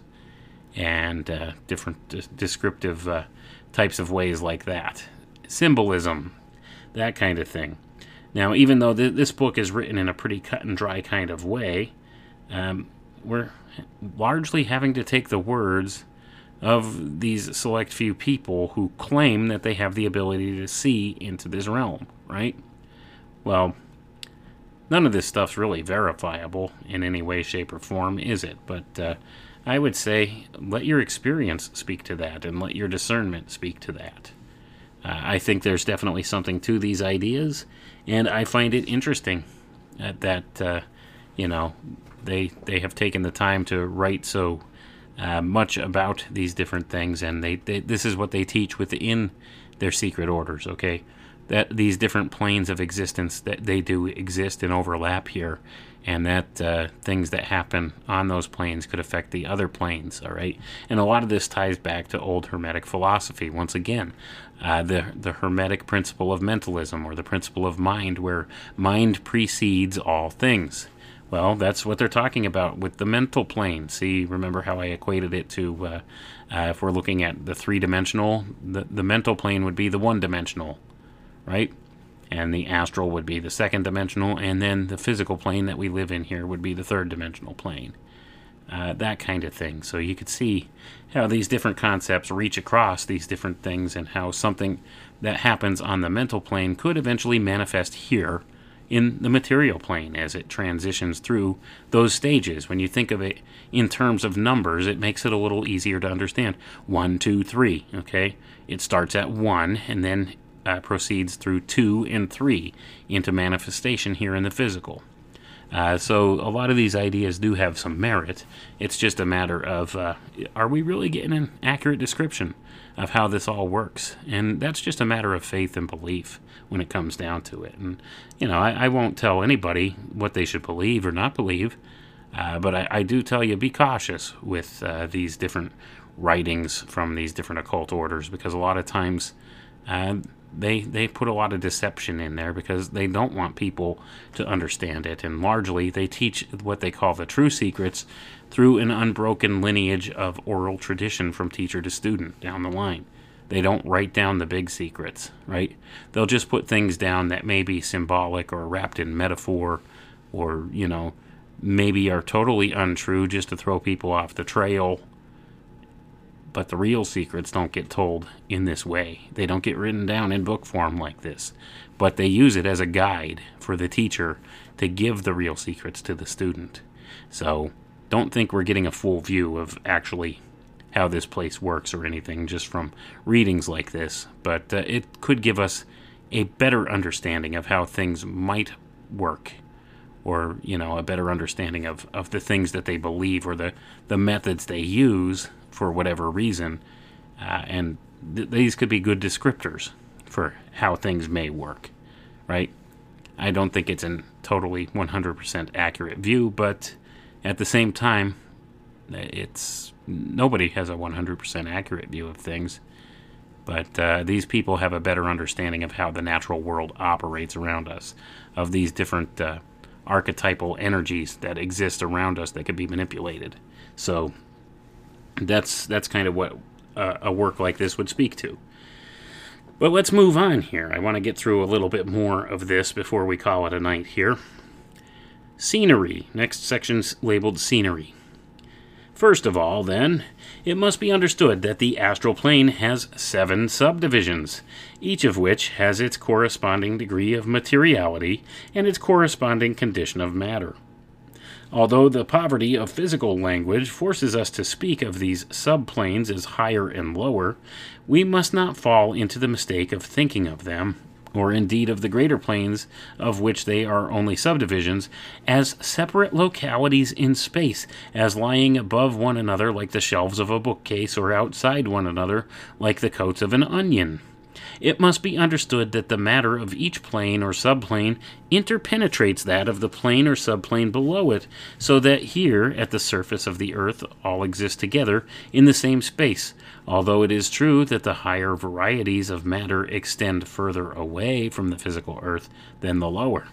and uh, different descriptive uh, types of ways like that. Symbolism, that kind of thing. Now, even though th- this book is written in a pretty cut and dry kind of way, um, we're largely having to take the words of these select few people who claim that they have the ability to see into this realm, right? Well, none of this stuff's really verifiable in any way, shape, or form, is it? But uh, I would say let your experience speak to that and let your discernment speak to that. Uh, I think there's definitely something to these ideas, and I find it interesting that, uh, you know, they they have taken the time to write so uh, much about these different things, and they, they this is what they teach within their secret orders. Okay, that these different planes of existence that they do exist and overlap here, and that uh, things that happen on those planes could affect the other planes. All right, and a lot of this ties back to old Hermetic philosophy. Once again, uh, the the Hermetic principle of mentalism or the principle of mind, where mind precedes all things. Well, that's what they're talking about with the mental plane. See, remember how I equated it to, uh, uh, if we're looking at the three dimensional, the, the mental plane would be the one dimensional, right? And the astral would be the second dimensional, and then the physical plane that we live in here would be the third dimensional plane. Uh, that kind of thing. So you could see how these different concepts reach across these different things, and how something that happens on the mental plane could eventually manifest here in the material plane as it transitions through those stages. When you think of it in terms of numbers, it makes it a little easier to understand. One, two, three. Okay, it starts at one and then uh, proceeds through two and three into manifestation here in the physical. Uh, so a lot of these ideas do have some merit. It's just a matter of uh, are we really getting an accurate description of how this all works? And that's just a matter of faith and belief when it comes down to it. And you know, I, I won't tell anybody what they should believe or not believe, uh, but I, I, do tell you be cautious with uh, these different writings from these different occult orders because a lot of times uh, they they put a lot of deception in there because they don't want people to understand it, and largely they teach what they call the true secrets through an unbroken lineage of oral tradition from teacher to student down the line. They don't write down the big secrets, right? They'll just put things down that may be symbolic or wrapped in metaphor or, you know, maybe are totally untrue just to throw people off the trail But the real secrets don't get told in this way. They don't get written down in book form like this. But they use it as a guide for the teacher to give the real secrets to the student. So don't think we're getting a full view of actually how this place works or anything just from readings like this. But uh, it could give us a better understanding of how things might work or you know a better understanding of, of the things that they believe or the, the methods they use for whatever reason uh, and th- these could be good descriptors for how things may work right i don't think it's a totally 100% accurate view but at the same time it's nobody has a 100% accurate view of things but uh, these people have a better understanding of how the natural world operates around us of these different uh, archetypal energies that exist around us that can be manipulated. So that's that's kind of what uh, a work like this would speak to. But let's move on here. I want to get through a little bit more of this before we call it a night here. Scenery. Next section's labeled scenery. First of all, then, it must be understood that the astral plane has seven subdivisions, each of which has its corresponding degree of materiality and its corresponding condition of matter. Although the poverty of physical language forces us to speak of these subplanes as higher and lower, we must not fall into the mistake of thinking of them or indeed of the greater planes of which they are only subdivisions, as separate localities in space, as lying above one another like the shelves of a bookcase, or outside one another like the coats of an onion. It must be understood that the matter of each plane or subplane interpenetrates that of the plane or subplane below it, so that here, at the surface of the earth, all exist together in the same space, although it is true that the higher varieties of matter extend further away from the physical earth than the lower.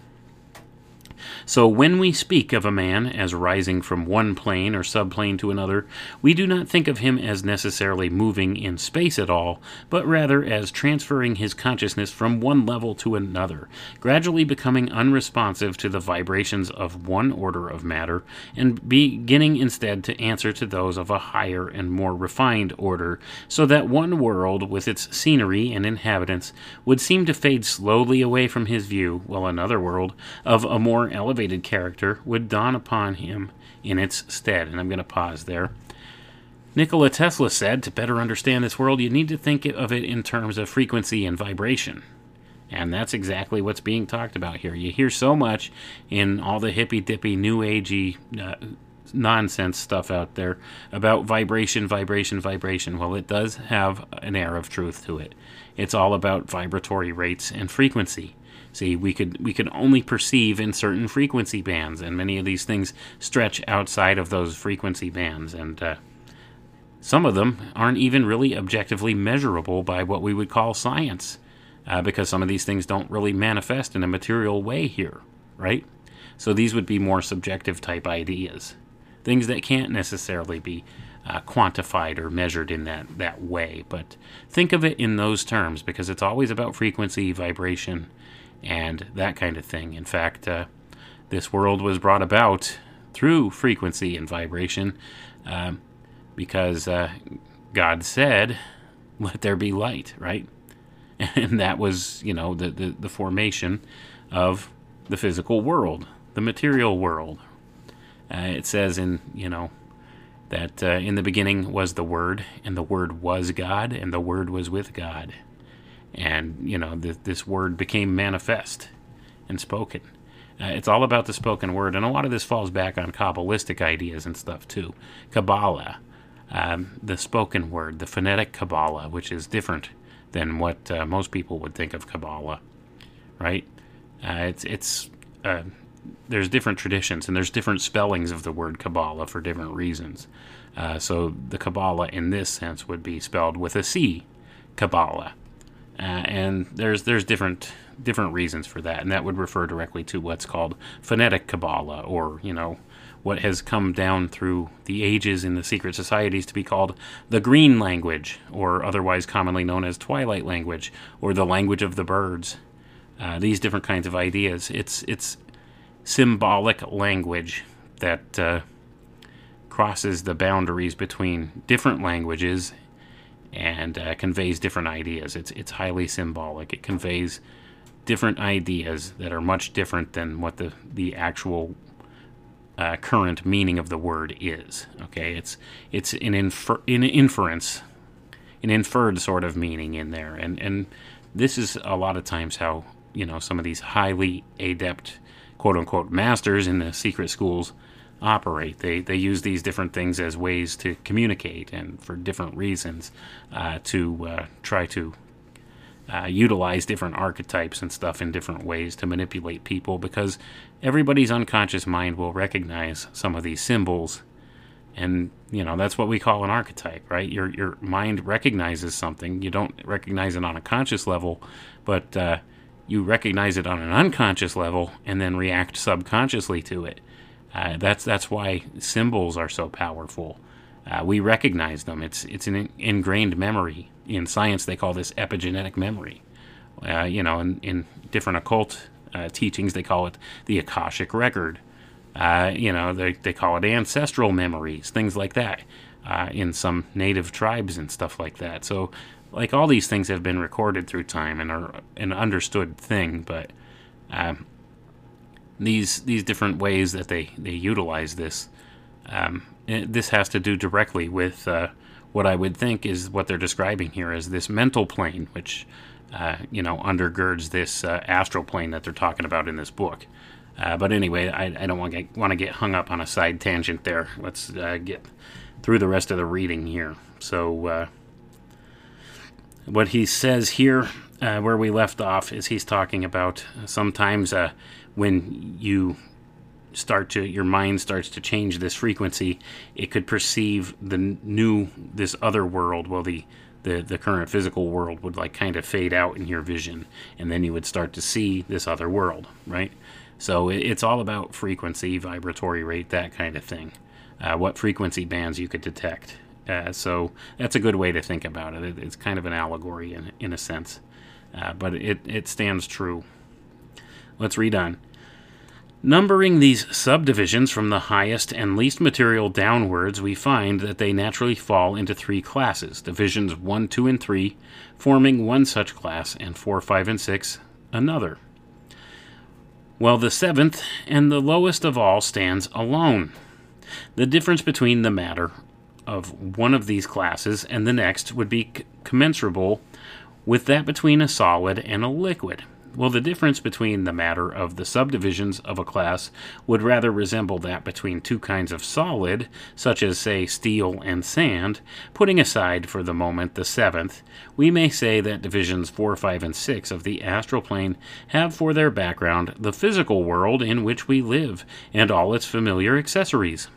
So when we speak of a man as rising from one plane or subplane to another, we do not think of him as necessarily moving in space at all, but rather as transferring his consciousness from one level to another, gradually becoming unresponsive to the vibrations of one order of matter, and beginning instead to answer to those of a higher and more refined order, so that one world with its scenery and inhabitants would seem to fade slowly away from his view, while another world of a more elevated character would dawn upon him in its stead. And I'm going to pause there. Nikola Tesla said to better understand this world, you need to think of it in terms of frequency and vibration. And that's exactly what's being talked about here. You hear so much in all the hippy dippy, new agey uh, nonsense stuff out there about vibration, vibration, vibration. Well, it does have an air of truth to it. It's all about vibratory rates and frequency. See, we could we could only perceive in certain frequency bands, and many of these things stretch outside of those frequency bands, and uh, some of them aren't even really objectively measurable by what we would call science, uh, because some of these things don't really manifest in a material way here, right? So these would be more subjective type ideas, things that can't necessarily be uh, quantified or measured in that, that way. But think of it in those terms because it's always about frequency, vibration, and that kind of thing. In fact, uh, this world was brought about through frequency and vibration um, because uh, God said, Let there be light, right? (laughs) And that was, you know, the, the, the formation of the physical world, the material world. Uh, it says in, you know, that uh, in the beginning was the Word, and the Word was God, and the Word was with God and you know th- this word became manifest and spoken. Uh, it's all about the spoken word, and a lot of this falls back on kabbalistic ideas and stuff too. Kabbalah, um, the spoken word, the phonetic Kabbalah, which is different than what uh, most people would think of Kabbalah, right? Uh, it's it's uh, there's different traditions and there's different spellings of the word Kabbalah for different reasons. Uh, so the Kabbalah in this sense would be spelled with a C, Kabbalah, uh, and there's there's different different reasons for that, and that would refer directly to what's called phonetic Kabbalah, or you know what has come down through the ages in the secret societies to be called the green language, or otherwise commonly known as twilight language, or the language of the birds. Uh, these different kinds of ideas. It's it's symbolic language that uh, crosses the boundaries between different languages and uh, conveys different ideas. It's it's highly symbolic. It conveys different ideas that are much different than what the the actual uh, current meaning of the word is. Okay, it's it's an infer an inference, an inferred sort of meaning in there, and and this is a lot of times how you know some of these highly adept quote unquote masters in the secret schools operate. They they use these different things as ways to communicate and for different reasons uh, to uh, try to uh, utilize different archetypes and stuff in different ways to manipulate people because everybody's unconscious mind will recognize some of these symbols. And you know that's what we call an archetype right? Your your mind recognizes something. You don't recognize it on a conscious level but uh, you recognize it on an unconscious level and then react subconsciously to it uh, that's that's why symbols are so powerful uh, we recognize them. It's it's an ingrained memory. In science, they call this epigenetic memory. Uh, you know, in, in different occult uh, teachings, they call it the akashic record. Uh, you know, they they call it ancestral memories, things like that. Uh, in some native tribes and stuff like that. So, like all these things have been recorded through time and are an understood thing, but um, these these different ways that they they utilize this um, this has to do directly with uh, what I would think is what they're describing here as this mental plane, which uh, you know undergirds this uh, astral plane that they're talking about in this book. Uh, but anyway, I, I don't want to get, want to get hung up on a side tangent there. Let's uh, get through the rest of the reading here. So, uh, what he says here, where we left off, is he's talking about sometimes when you start to your mind starts to change this frequency, it could perceive the new this other world. Well, the the the current physical world would like kind of fade out in your vision, and then you would start to see this other world, right? So it, it's all about frequency, vibratory rate, that kind of thing. Uh, what frequency bands you could detect. Uh, so that's a good way to think about it. it it's kind of an allegory in, in a sense, uh, but it, it stands true. Let's read on. Numbering these subdivisions from the highest and least material downwards, we find that they naturally fall into three classes divisions 1, 2, and 3, forming one such class, and 4, 5, and 6, another. Well, the seventh and the lowest of all stands alone. The difference between the matter of one of these classes and the next would be commensurable with that between a solid and a liquid. Well, the difference between the matter of the subdivisions of a class would rather resemble that between two kinds of solid, such as, say, steel and sand. Putting aside for the moment the seventh, we may say that divisions 4, 5, and 6 of the astral plane have for their background the physical world in which we live and all its familiar accessories.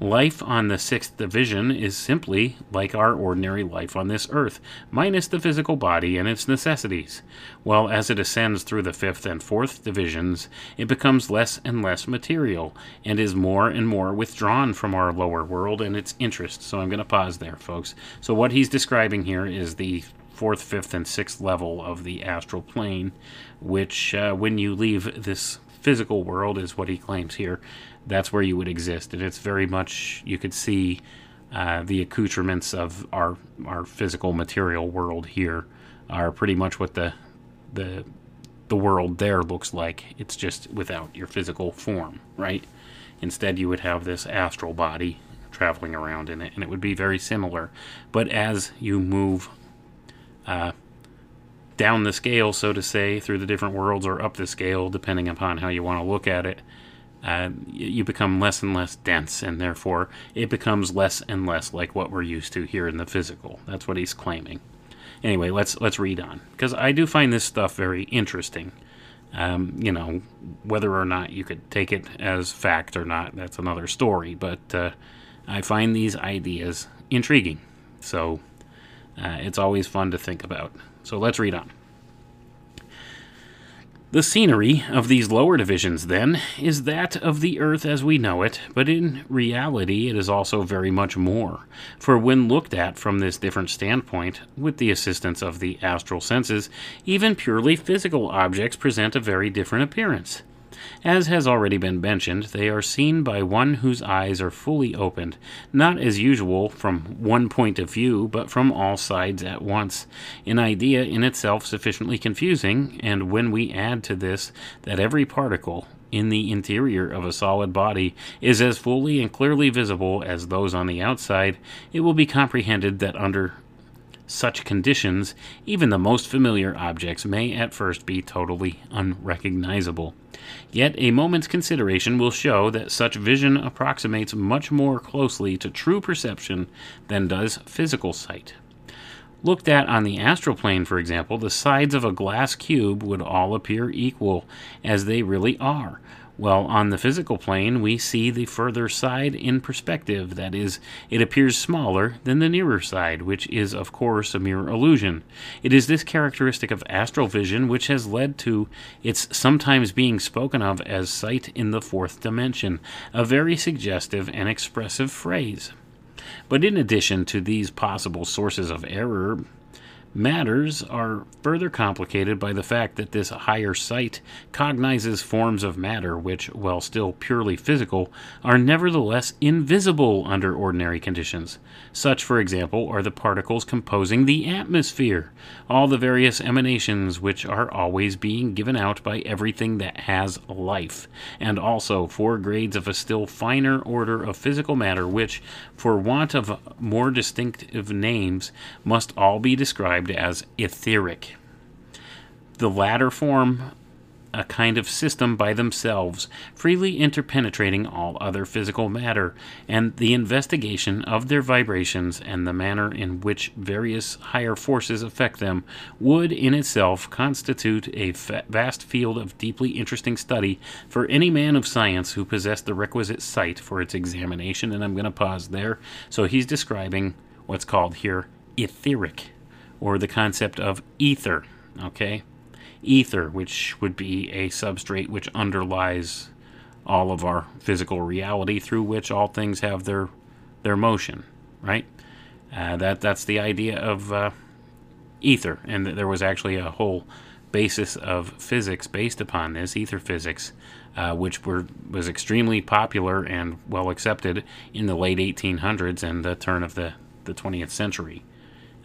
Life on the sixth division is simply like our ordinary life on this earth, minus the physical body and its necessities. While as it ascends through the fifth and fourth divisions, it becomes less and less material, and is more and more withdrawn from our lower world and its interests. So I'm going to pause there, folks. So what he's describing here is the fourth, fifth, and sixth level of the astral plane, which, uh, when you leave this physical world, is what he claims here, that's where you would exist. And it's very much, you could see uh, the accoutrements of our, our physical material world here are pretty much what the, the, the world there looks like. It's just without your physical form, right? Instead, you would have this astral body traveling around in it, and it would be very similar. But as you move uh, down the scale, so to say, through the different worlds, or up the scale, depending upon how you want to look at it, uh, you become less and less dense, and therefore it becomes less and less like what we're used to here in the physical. That's what he's claiming. Anyway, let's let's read on because I do find this stuff very interesting. Um, you know, whether or not you could take it as fact or not, that's another story. But uh, I find these ideas intriguing, so uh, it's always fun to think about. So let's read on. The scenery of these lower divisions, then, is that of the earth as we know it, but in reality it is also very much more. For when looked at from this different standpoint, with the assistance of the astral senses, even purely physical objects present a very different appearance. As has already been mentioned, they are seen by one whose eyes are fully opened, not as usual from one point of view, but from all sides at once, an idea in itself sufficiently confusing, and when we add to this that every particle in the interior of a solid body is as fully and clearly visible as those on the outside, it will be comprehended that under such conditions, even the most familiar objects may at first be totally unrecognizable. Yet a moment's consideration will show that such vision approximates much more closely to true perception than does physical sight. Looked at on the astral plane, for example, the sides of a glass cube would all appear equal, as they really are, well, on the physical plane, we see the further side in perspective. That is, it appears smaller than the nearer side, which is, of course, a mere illusion. It is this characteristic of astral vision which has led to its sometimes being spoken of as sight in the fourth dimension, a very suggestive and expressive phrase. But in addition to these possible sources of error, Matters are further complicated by the fact that this higher sight cognizes forms of matter which, while still purely physical, are nevertheless invisible under ordinary conditions. Such, for example, are the particles composing the atmosphere, all the various emanations which are always being given out by everything that has life, and also four grades of a still finer order of physical matter which, for want of more distinctive names, must all be described as etheric. The latter form a kind of system by themselves, freely interpenetrating all other physical matter, and the investigation of their vibrations and the manner in which various higher forces affect them would in itself constitute a vast field of deeply interesting study for any man of science who possessed the requisite sight for its examination. And I'm going to pause there. So he's describing what's called here etheric, or the concept of ether. Okay? Ether, which would be a substrate which underlies all of our physical reality through which all things have their their motion, right? Uh, that that's the idea of uh, ether, and there was actually a whole basis of physics based upon this ether physics, uh, which were was extremely popular and well accepted in the late 1800s and the turn of the the 20th century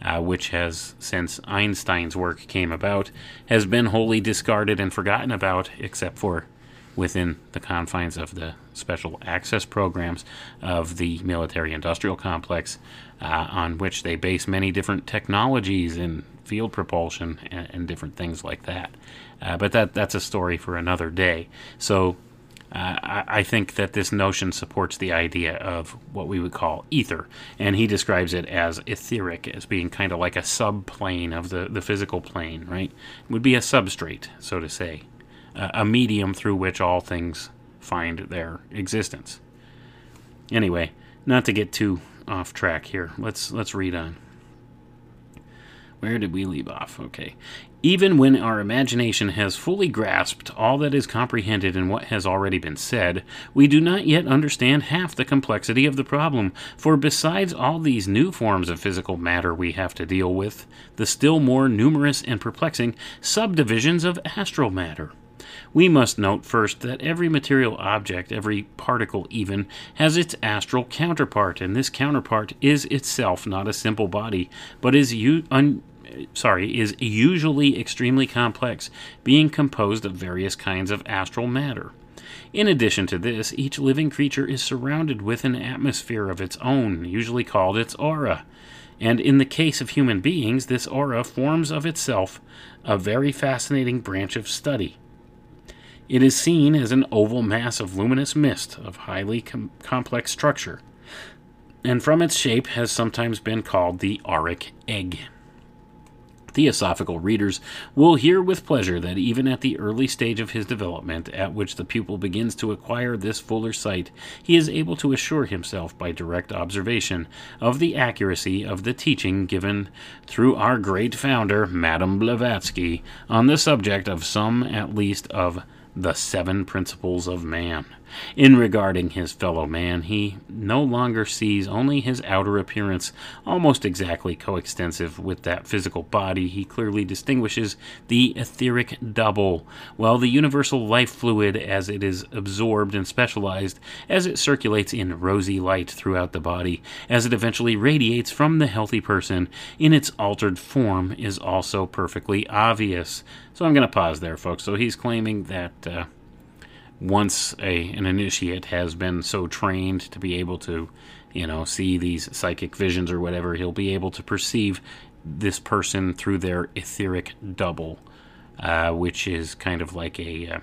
uh, which has, since Einstein's work came about, has been wholly discarded and forgotten about, except for within the confines of the special access programs of the military industrial complex, uh, on which they base many different technologies in field propulsion and, and different things like that. Uh, but that that's a story for another day. So uh, I, think that this notion supports the idea of what we would call ether, and he describes it as etheric, as being kind of like a subplane of the, the physical plane, right? It would be a substrate, so to say, uh, a medium through which all things find their existence. Anyway, not to get too off track here, let's let's read on. Where did we leave off? Okay. Even when our imagination has fully grasped all that is comprehended in what has already been said, we do not yet understand half the complexity of the problem, for besides all these new forms of physical matter we have to deal with, the still more numerous and perplexing subdivisions of astral matter. We must note first that every material object, every particle even, has its astral counterpart, and this counterpart is itself not a simple body, but is u- un- sorry, is usually extremely complex, being composed of various kinds of astral matter. In addition to this, each living creature is surrounded with an atmosphere of its own, usually called its aura. And in the case of human beings, this aura forms of itself a very fascinating branch of study. It is seen as an oval mass of luminous mist of highly com- complex structure, and from its shape has sometimes been called the auric egg. Theosophical readers will hear with pleasure that even at the early stage of his development, at which the pupil begins to acquire this fuller sight, he is able to assure himself by direct observation of the accuracy of the teaching given through our great founder, Madame Blavatsky, on the subject of some at least of the seven principles of man. In regarding his fellow man, he no longer sees only his outer appearance, almost exactly coextensive with that physical body. He clearly distinguishes the etheric double, while the universal life fluid, as it is absorbed and specialized, as it circulates in rosy light throughout the body, as it eventually radiates from the healthy person in its altered form, is also perfectly obvious. So I'm going to pause there, folks. So he's claiming that. Uh, once a an initiate has been so trained to be able to, you know, see these psychic visions or whatever, he'll be able to perceive this person through their etheric double, uh, which is kind of like a uh,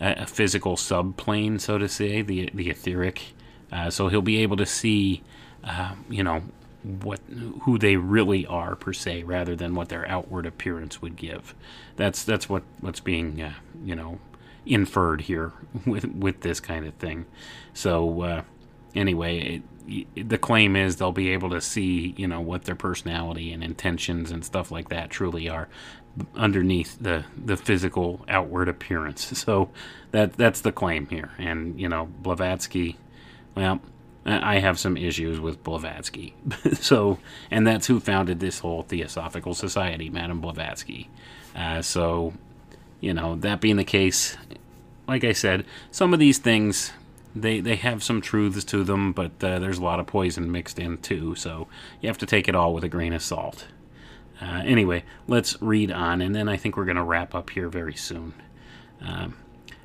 a physical subplane, so to say, the the etheric. Uh, so he'll be able to see, uh, you know, what who they really are per se, rather than what their outward appearance would give. That's that's what what's being, uh, you know, inferred here (laughs) with with this kind of thing. So uh, anyway, it, the claim is they'll be able to see you know what their personality and intentions and stuff like that truly are underneath the the physical outward appearance. (laughs) So that that's the claim here. And you know Blavatsky, well. I have some issues with Blavatsky. (laughs) so, and that's who founded this whole Theosophical Society, Madame Blavatsky. Uh, so, you know, that being the case, like I said, some of these things they they have some truths to them, but uh, there's a lot of poison mixed in too. So you have to take it all with a grain of salt. Uh, anyway, let's read on, and then I think we're going to wrap up here very soon. Um,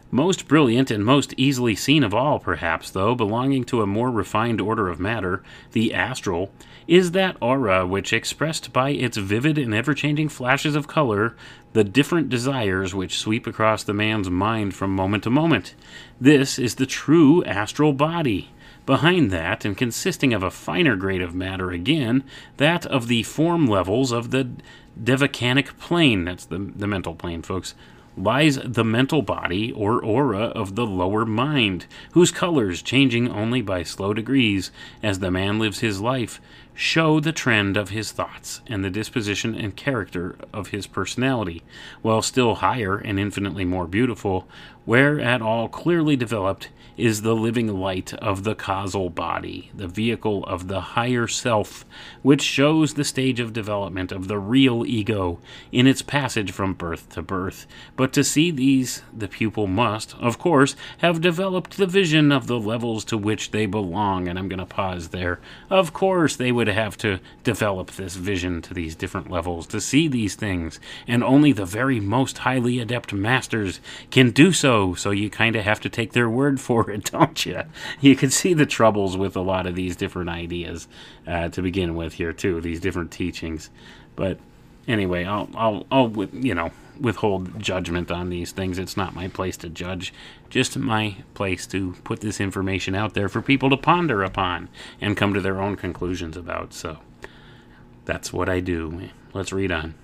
most brilliant and most easily seen of all, perhaps, though, belonging to a more refined order of matter, the astral, is that aura which, expressed by its vivid and ever changing flashes of color, the different desires which sweep across the man's mind from moment to moment. This is the true astral body. Behind that, and consisting of a finer grade of matter again, that of the form levels of the devachanic plane, that's the, the mental plane, folks, lies the mental body or aura of the lower mind, whose colors, changing only by slow degrees as the man lives his life, show the trend of his thoughts and the disposition and character of his personality, while still higher and infinitely more beautiful, where at all clearly developed is the living light of the causal body, the vehicle of the higher self, which shows the stage of development of the real ego in its passage from birth to birth. But to see these, the pupil must, of course, have developed the vision of the levels to which they belong. And I'm going to pause there. Of course, they would have to develop this vision to these different levels to see these things, and only the very most highly adept masters can do so. So you kind of have to take their word for it, (laughs) don't you? You can see the troubles with a lot of these different ideas uh, to begin with here too. These different teachings, but anyway, I'll I'll I'll you know withhold judgment on these things. It's not my place to judge, just my place to put this information out there for people to ponder upon and come to their own conclusions about. So that's what I do. Let's read on.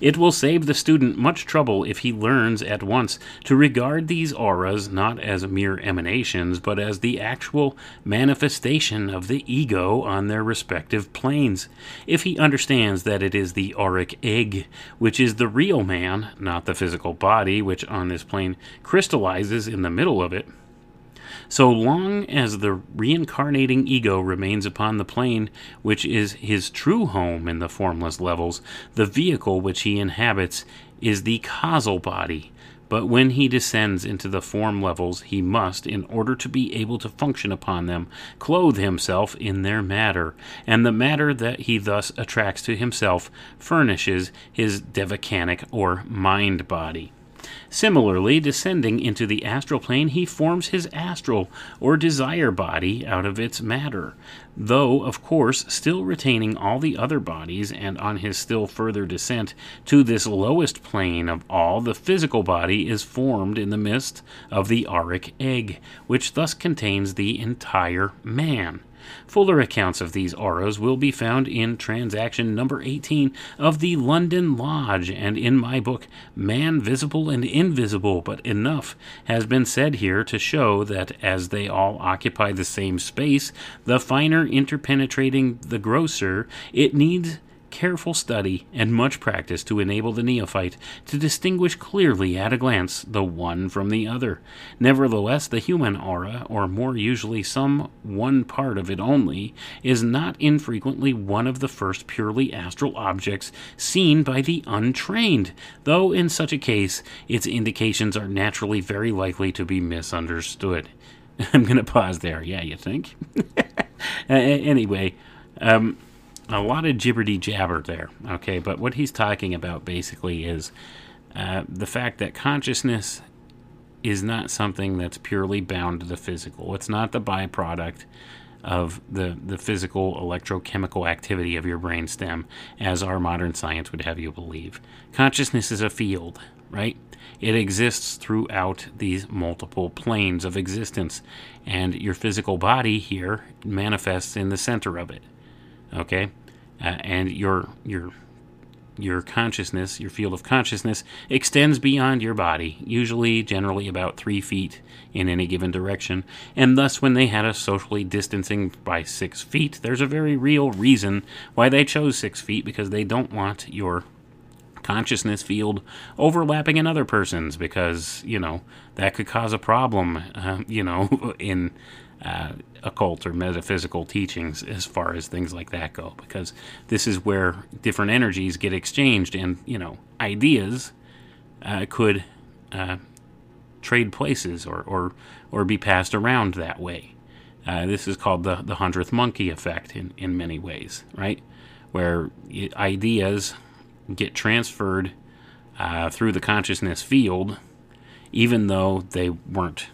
It will save the student much trouble if he learns at once to regard these auras not as mere emanations, but as the actual manifestation of the ego on their respective planes. If he understands that it is the auric egg, which is the real man, not the physical body, which on this plane crystallizes in the middle of it, so long as the reincarnating ego remains upon the plane which is his true home in the formless levels, the vehicle which he inhabits is the causal body. But when he descends into the form levels, he must, in order to be able to function upon them, clothe himself in their matter, and the matter that he thus attracts to himself furnishes his devachanic or mind body. Similarly, descending into the astral plane, he forms his astral or desire body out of its matter, though, of course, still retaining all the other bodies, and on his still further descent to this lowest plane of all, the physical body is formed in the midst of the auric egg, which thus contains the entire man. Fuller accounts of these auras will be found in transaction number 18 of the London Lodge and in my book, Man Visible and Invisible, but enough has been said here to show that as they all occupy the same space, the finer interpenetrating the grosser, it needs careful study, and much practice to enable the neophyte to distinguish clearly at a glance the one from the other. Nevertheless, the human aura, or more usually some one part of it only, is not infrequently one of the first purely astral objects seen by the untrained, though in such a case its indications are naturally very likely to be misunderstood. (laughs) I'm going to pause there. Yeah, you think? (laughs) Anyway, um, a lot of gibberty jabber there. Okay, but what he's talking about basically is uh, the fact that consciousness is not something that's purely bound to the physical. It's not the byproduct of the, the physical electrochemical activity of your brainstem, as our modern science would have you believe. Consciousness is a field, right? It exists throughout these multiple planes of existence, and your physical body here manifests in the center of it. Okay, uh, and your your your consciousness, your field of consciousness, extends beyond your body, usually, generally about three feet in any given direction. And thus, when they had us socially distancing by six feet, there's a very real reason why they chose six feet because they don't want your consciousness field overlapping another person's because, you know, that could cause a problem, uh, you know, (laughs) in uh, occult or metaphysical teachings as far as things like that go, because this is where different energies get exchanged, and you know, ideas uh, could uh, trade places or, or or be passed around that way. Uh, this is called the the hundredth monkey effect in in many ways, right? Where ideas get transferred uh, through the consciousness field, even though they weren't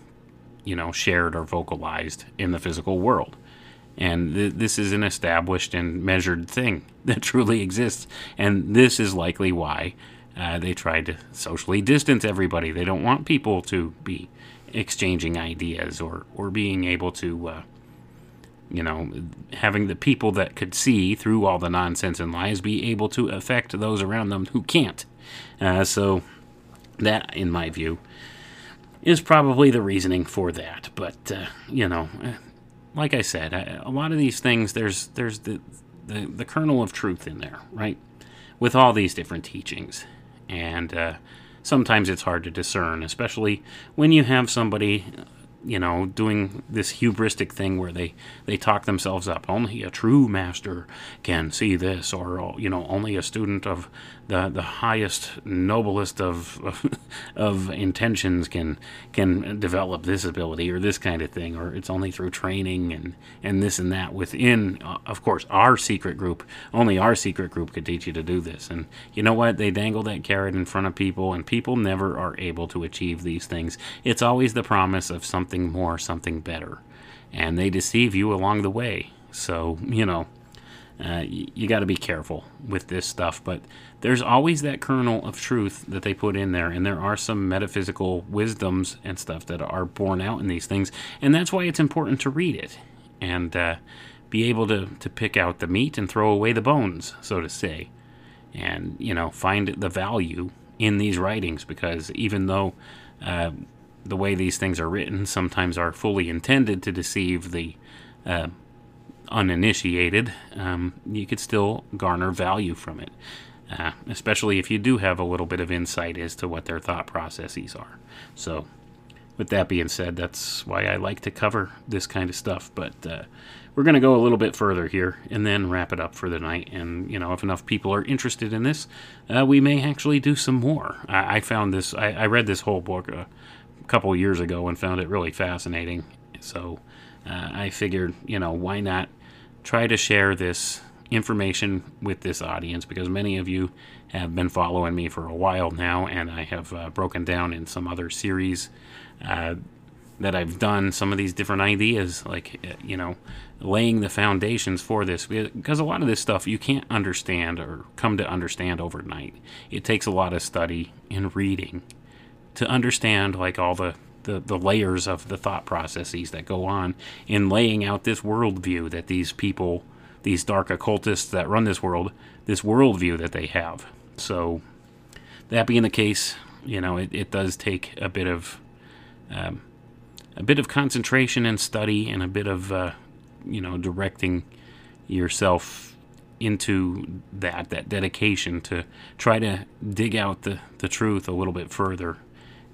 you know, shared or vocalized in the physical world. And th- this is an established and measured thing (laughs) that truly exists. And this is likely why uh, they tried to socially distance everybody. They don't want people to be exchanging ideas or, or being able to, uh, you know, having the people that could see through all the nonsense and lies be able to affect those around them who can't. Uh, so, that, in my view, is probably the reasoning for that. But uh, you know, uh, like I said, a lot of these things there's there's the, the the kernel of truth in there, right? With all these different teachings, and uh, sometimes it's hard to discern, especially when you have somebody you know, doing this hubristic thing where they, they talk themselves up. Only a true master can see this, or, you know, only a student of the, the highest, noblest of, of, of intentions can can develop this ability or this kind of thing, or it's only through training and, and this and that within, uh, of course, our secret group. Only our secret group could teach you to do this. And you know what? They dangle that carrot in front of people, and people never are able to achieve these things. It's always the promise of something something more, something better. And they deceive you along the way. So, you know, uh, you, you got to be careful with this stuff. But there's always that kernel of truth that they put in there. And there are some metaphysical wisdoms and stuff that are borne out in these things. And that's why it's important to read it and uh, be able to, to pick out the meat and throw away the bones, so to say. And, you know, find the value in these writings because even though uh, the way these things are written sometimes are fully intended to deceive the uh, uninitiated, um, you could still garner value from it, uh, especially if you do have a little bit of insight as to what their thought processes are. So, with that being said, that's why I like to cover this kind of stuff. But uh, we're going to go a little bit further here and then wrap it up for the night. And, you know, if enough people are interested in this, uh, we may actually do some more. I, I found this, I, I, read this whole book a couple years ago and found it really fascinating. So uh, I figured, you know, why not try to share this information with this audience because many of you have been following me for a while now, and I have uh, broken down in some other series uh, that I've done some of these different ideas, like, uh, you know, laying the foundations for this because a lot of this stuff you can't understand or come to understand overnight. It takes a lot of study and reading to understand like all the, the, the layers of the thought processes that go on in laying out this worldview that these people, these dark occultists that run this world, this worldview that they have. So, that being the case, you know, it, it does take a bit of um, a bit of concentration and study and a bit of uh, you know directing yourself into that that dedication to try to dig out the the truth a little bit further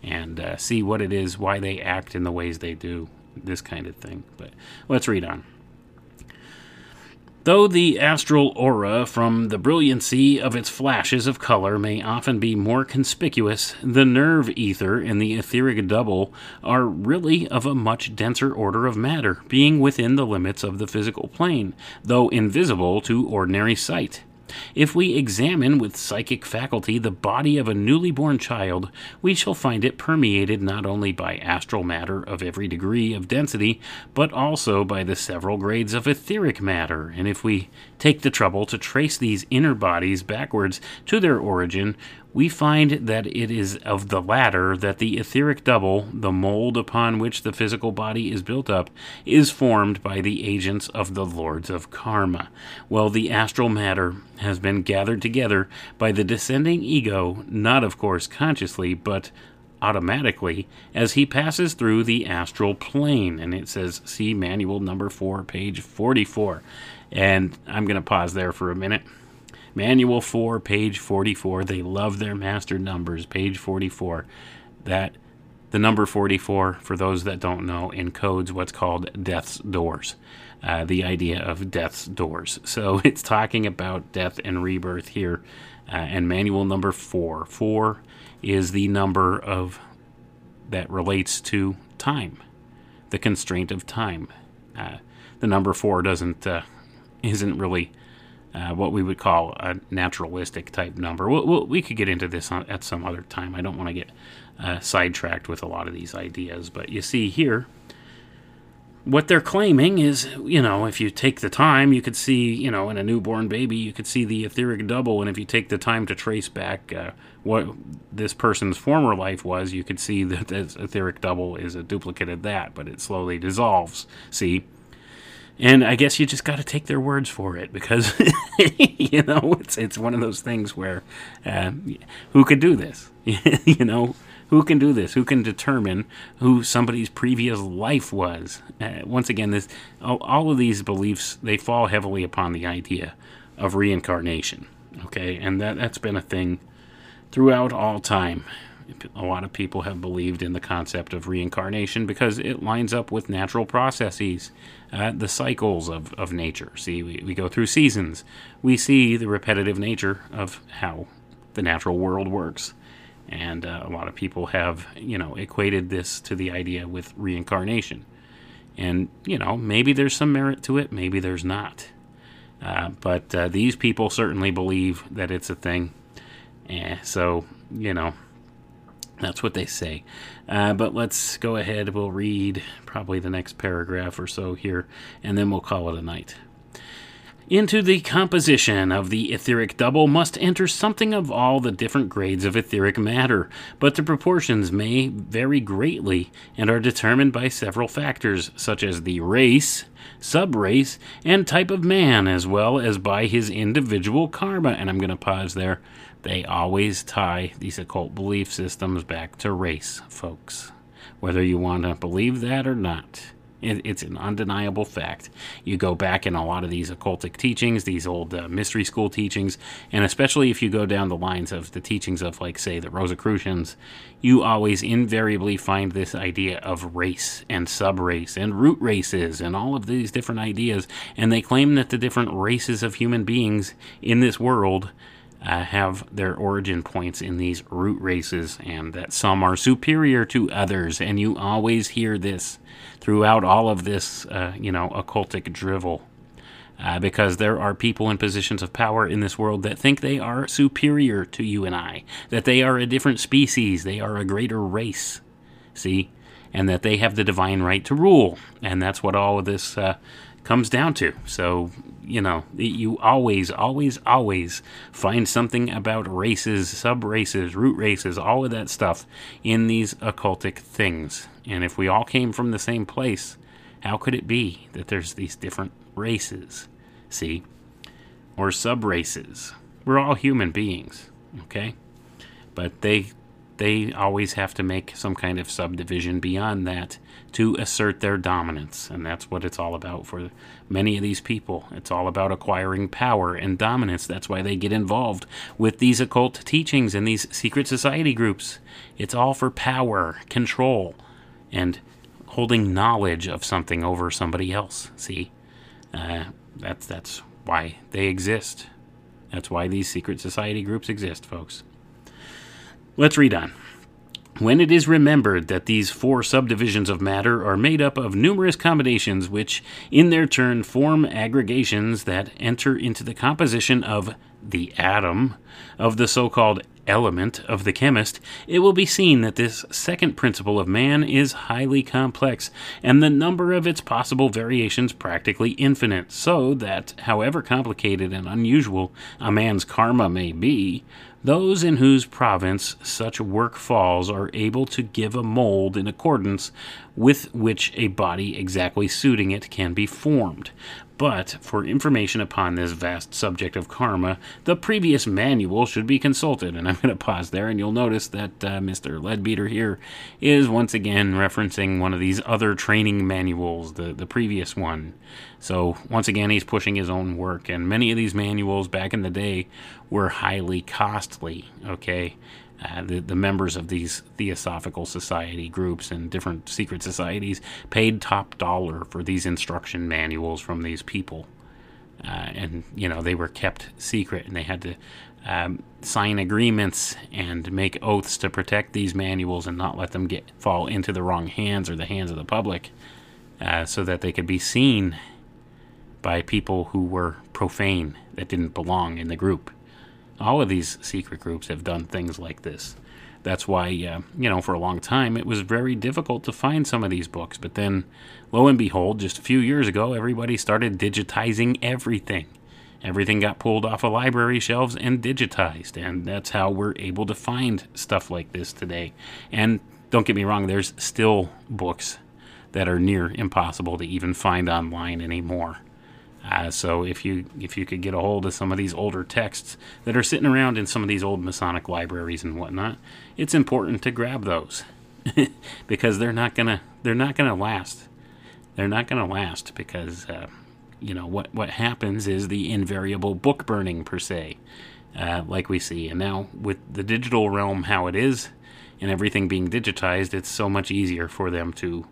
and uh, see what it is why they act in the ways they do this kind of thing but let's read on Though the astral aura from the brilliancy of its flashes of color may often be more conspicuous, the nerve ether and the etheric double are really of a much denser order of matter, being within the limits of the physical plane, though invisible to ordinary sight. If we examine with psychic faculty the body of a newly born child, we shall find it permeated not only by astral matter of every degree of density, but also by the several grades of etheric matter. And if we take the trouble to trace these inner bodies backwards to their origin, we find that it is of the latter that the etheric double, the mold upon which the physical body is built up, is formed by the agents of the lords of karma, while the astral matter has been gathered together by the descending ego, not of course consciously, but automatically as he passes through the astral plane. And it says, see manual number four, page 44. And I'm going to pause there for a minute. Manual 4, page 44. They love their master numbers, page 44. That the number 44, for those that don't know, encodes what's called death's doors. Uh, the idea of death's doors. So (laughs) it's talking about death and rebirth here. Uh, and manual number 4. 4 is the number of that relates to time, the constraint of time. Uh, the number 4 doesn't uh, isn't really uh, what we would call a naturalistic type number. We'll, we'll, we could get into this on, at some other time. I don't want to get uh, sidetracked with a lot of these ideas, but you see here, what they're claiming is, you know, if you take the time, you could see, you know, in a newborn baby, you could see the etheric double, and if you take the time to trace back uh, what this person's former life was, you could see that this etheric double is a duplicate of that, but it slowly dissolves. See? And I guess you just got to take their words for it because (laughs) you know it's it's one of those things where uh, who could do this? (laughs) you know, who can do this? Who can determine who somebody's previous life was? Uh, once again, this all, all of these beliefs they fall heavily upon the idea of reincarnation. Okay, and that that's been a thing throughout all time a lot of people have believed in the concept of reincarnation because it lines up with natural processes, uh, the cycles of, of nature. See, we, we go through seasons. We see the repetitive nature of how the natural world works. And uh, a lot of people have, you know, equated this to the idea with reincarnation. And, you know, maybe there's some merit to it, maybe there's not. Uh, but uh, these people certainly believe that it's a thing. Eh, so, you know, that's what they say. Uh, but let's go ahead. We'll read probably the next paragraph or so here, and then we'll call it a night. Into the composition of the etheric double must enter something of all the different grades of etheric matter, but the proportions may vary greatly and are determined by several factors, such as the race, subrace, and type of man, as well as by his individual karma. And I'm going to pause there. They always tie these occult belief systems back to race, folks, whether you want to believe that or not. It, it's an undeniable fact. You go back in a lot of these occultic teachings, these old uh, mystery school teachings, and especially if you go down the lines of the teachings of, like, say, the Rosicrucians, you always invariably find this idea of race and subrace and root races and all of these different ideas. And they claim that the different races of human beings in this world uh, have their origin points in these root races, and that some are superior to others. And you always hear this throughout all of this, uh, you know, occultic drivel. Uh, because there are people in positions of power in this world that think they are superior to you and I, that they are a different species, they are a greater race. See? And that they have the divine right to rule. And that's what all of this uh, comes down to. So, you know, you always, always, always find something about races, sub races, root races, all of that stuff in these occultic things. And if we all came from the same place, how could it be that there's these different races? See? Or sub races. We're all human beings, okay? But they they always have to make some kind of subdivision beyond that to assert their dominance. And that's what it's all about for many of these people. It's all about acquiring power and dominance. That's why they get involved with these occult teachings and these secret society groups. It's all for power, control, and holding knowledge of something over somebody else. See? Uh, that's, that's why they exist. That's why these secret society groups exist, folks. Let's read on. When it is remembered that these four subdivisions of matter are made up of numerous combinations which, in their turn, form aggregations that enter into the composition of the atom, of the so called element of the chemist, it will be seen that this second principle of man is highly complex, and the number of its possible variations practically infinite, so that, however complicated and unusual a man's karma may be, those in whose province such work falls are able to give a mold in accordance with which a body exactly suiting it can be formed. But for information upon this vast subject of karma, the previous manual should be consulted. And I'm going to pause there, and you'll notice that uh, Mr. Leadbeater here is once again referencing one of these other training manuals, the, the previous one. So, once again, he's pushing his own work. And many of these manuals back in the day were highly costly, okay? Uh, the, the members of these Theosophical Society groups and different secret societies paid top dollar for these instruction manuals from these people. Uh, and, you know, they were kept secret and they had to um, sign agreements and make oaths to protect these manuals and not let them get fall into the wrong hands or the hands of the public uh, so that they could be seen by people who were profane that didn't belong in the group. All of these secret groups have done things like this. That's why, uh, you know, for a long time it was very difficult to find some of these books. But then, lo and behold, just a few years ago, everybody started digitizing everything. Everything got pulled off of library shelves and digitized. And that's how we're able to find stuff like this today. And don't get me wrong, there's still books that are near impossible to even find online anymore. Uh, so if you if you could get a hold of some of these older texts that are sitting around in some of these old Masonic libraries and whatnot, it's important to grab those (laughs) because they're not gonna they're not gonna last. They're not gonna last because uh, you know what what happens is the invariable book burning per se, uh, like we see. And now with the digital realm how it is, and everything being digitized, it's so much easier for them to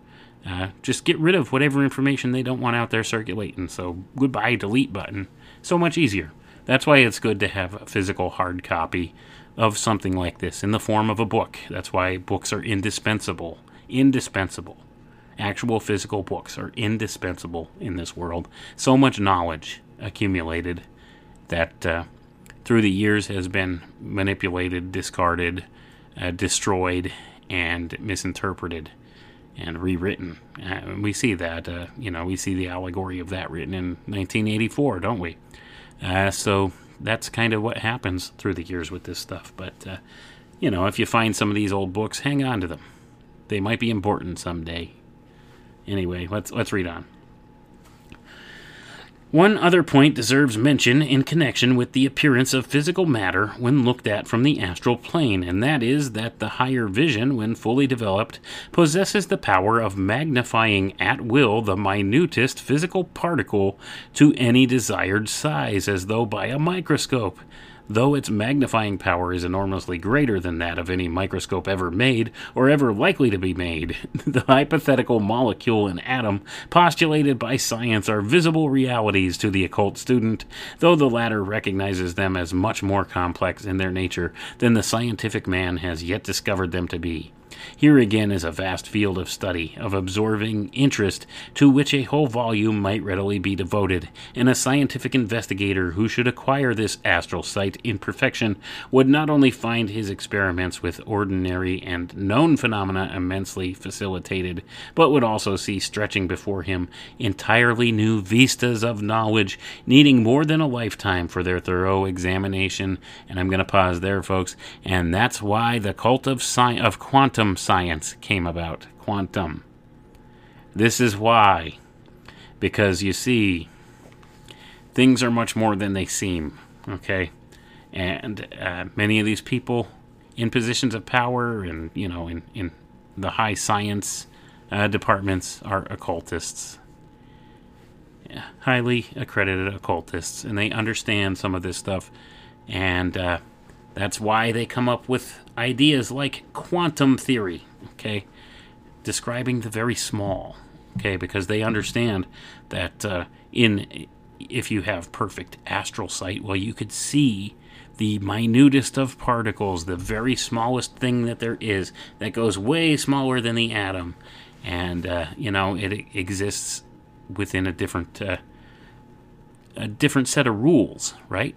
uh, just get rid of whatever information they don't want out there circulating. So, goodbye, delete button. So much easier. That's why it's good to have a physical hard copy of something like this in the form of a book. That's why books are indispensable. Indispensable. Actual physical books are indispensable in this world. So much knowledge accumulated that uh, through the years has been manipulated, discarded, uh, destroyed, and misinterpreted and rewritten. Uh, we see that, uh, you know, we see the allegory of that written in 1984, don't we? Uh, so that's kind of what happens through the years with this stuff. But, uh, you know, if you find some of these old books, hang on to them. They might be important someday. Anyway, let's let's read on. One other point deserves mention in connection with the appearance of physical matter when looked at from the astral plane, and that is that the higher vision, when fully developed, possesses the power of magnifying at will the minutest physical particle to any desired size, as though by a microscope. Though its magnifying power is enormously greater than that of any microscope ever made or ever likely to be made, (laughs) the hypothetical molecule and atom postulated by science are visible realities to the occult student, though the latter recognizes them as much more complex in their nature than the scientific man has yet discovered them to be. Here again is a vast field of study, of absorbing interest, to which a whole volume might readily be devoted, and a scientific investigator who should acquire this astral sight in perfection would not only find his experiments with ordinary and known phenomena immensely facilitated, but would also see stretching before him entirely new vistas of knowledge, needing more than a lifetime for their thorough examination. And I'm going to pause there, folks. And that's why the cult of sci- of quantum science came about. Quantum. This is why. Because you see, things are much more than they seem. Okay? And uh, many of these people in positions of power and you know in in the high science uh, departments are occultists highly accredited occultists and they understand some of this stuff and uh, that's why they come up with ideas like quantum theory okay? Describing the very small okay? Because they understand that uh, in if you have perfect astral sight well you could see the minutest of particles the very smallest thing that there is that goes way smaller than the atom. And uh, you know it exists within a different uh, a different set of rules right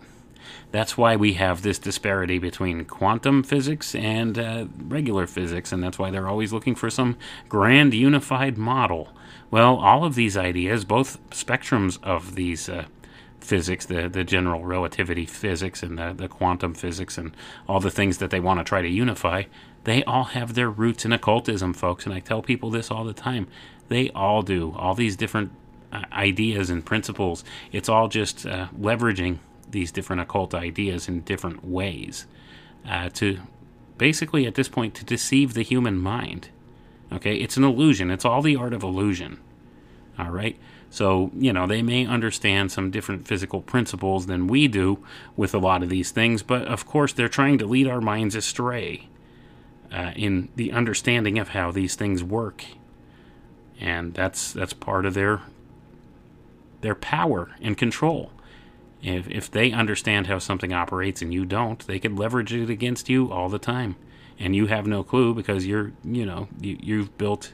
that's why we have this disparity between quantum physics and uh, regular physics, and that's why they're always looking for some grand unified model. Well, all of these ideas, both spectrums of these uh, physics, the, the general relativity physics and the, the quantum physics, and all the things that they want to try to unify, they all have their roots in occultism, folks. And I tell people this all the time. They all do. All these different uh, ideas and principles, it's all just uh, leveraging these different occult ideas in different ways uh, to basically at this point to deceive the human mind. Okay? It's an illusion. It's all the art of illusion. All right? So you know they may understand some different physical principles than we do with a lot of these things but of course they're trying to lead our minds astray uh, in the understanding of how these things work. And that's that's part of their their power and control if, if they understand how something operates and you don't, they could leverage it against you all the time. And you have no clue because you're, you know, you, you've built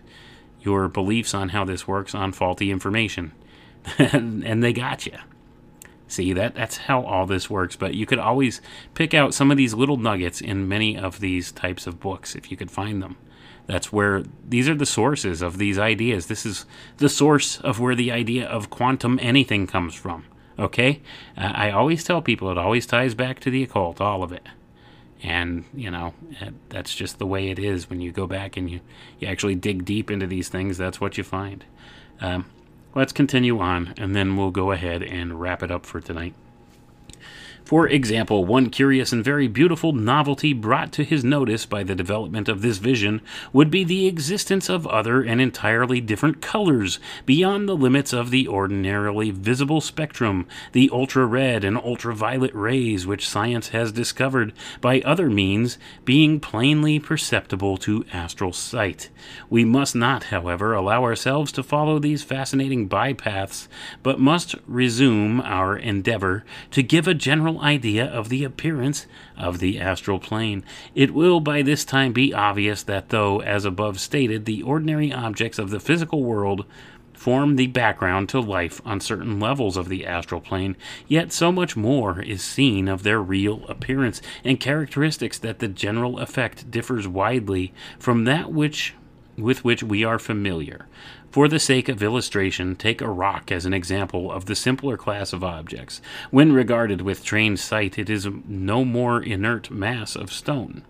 your beliefs on how this works on faulty information. (laughs) and they got you. See that that's how all this works, but you could always pick out some of these little nuggets in many of these types of books if you could find them. That's where these are the sources of these ideas. This is the source of where the idea of quantum anything comes from. Okay? Uh, I always tell people it always ties back to the occult, all of it. And, you know, that's just the way it is when you go back and you, you actually dig deep into these things, that's what you find. Um, let's continue on, and then we'll go ahead and wrap it up for tonight. For example, one curious and very beautiful novelty brought to his notice by the development of this vision would be the existence of other and entirely different colors beyond the limits of the ordinarily visible spectrum, the ultra red and ultraviolet rays which science has discovered by other means being plainly perceptible to astral sight. We must not, however, allow ourselves to follow these fascinating bypaths, but must resume our endeavor to give a general idea of the appearance of the astral plane. It will by this time be obvious that, though, as above stated, the ordinary objects of the physical world form the background to life on certain levels of the astral plane, yet so much more is seen of their real appearance and characteristics that the general effect differs widely from that which with which we are familiar. For the sake of illustration, take a rock as an example of the simpler class of objects. When regarded with trained sight, it is no more inert mass of stone.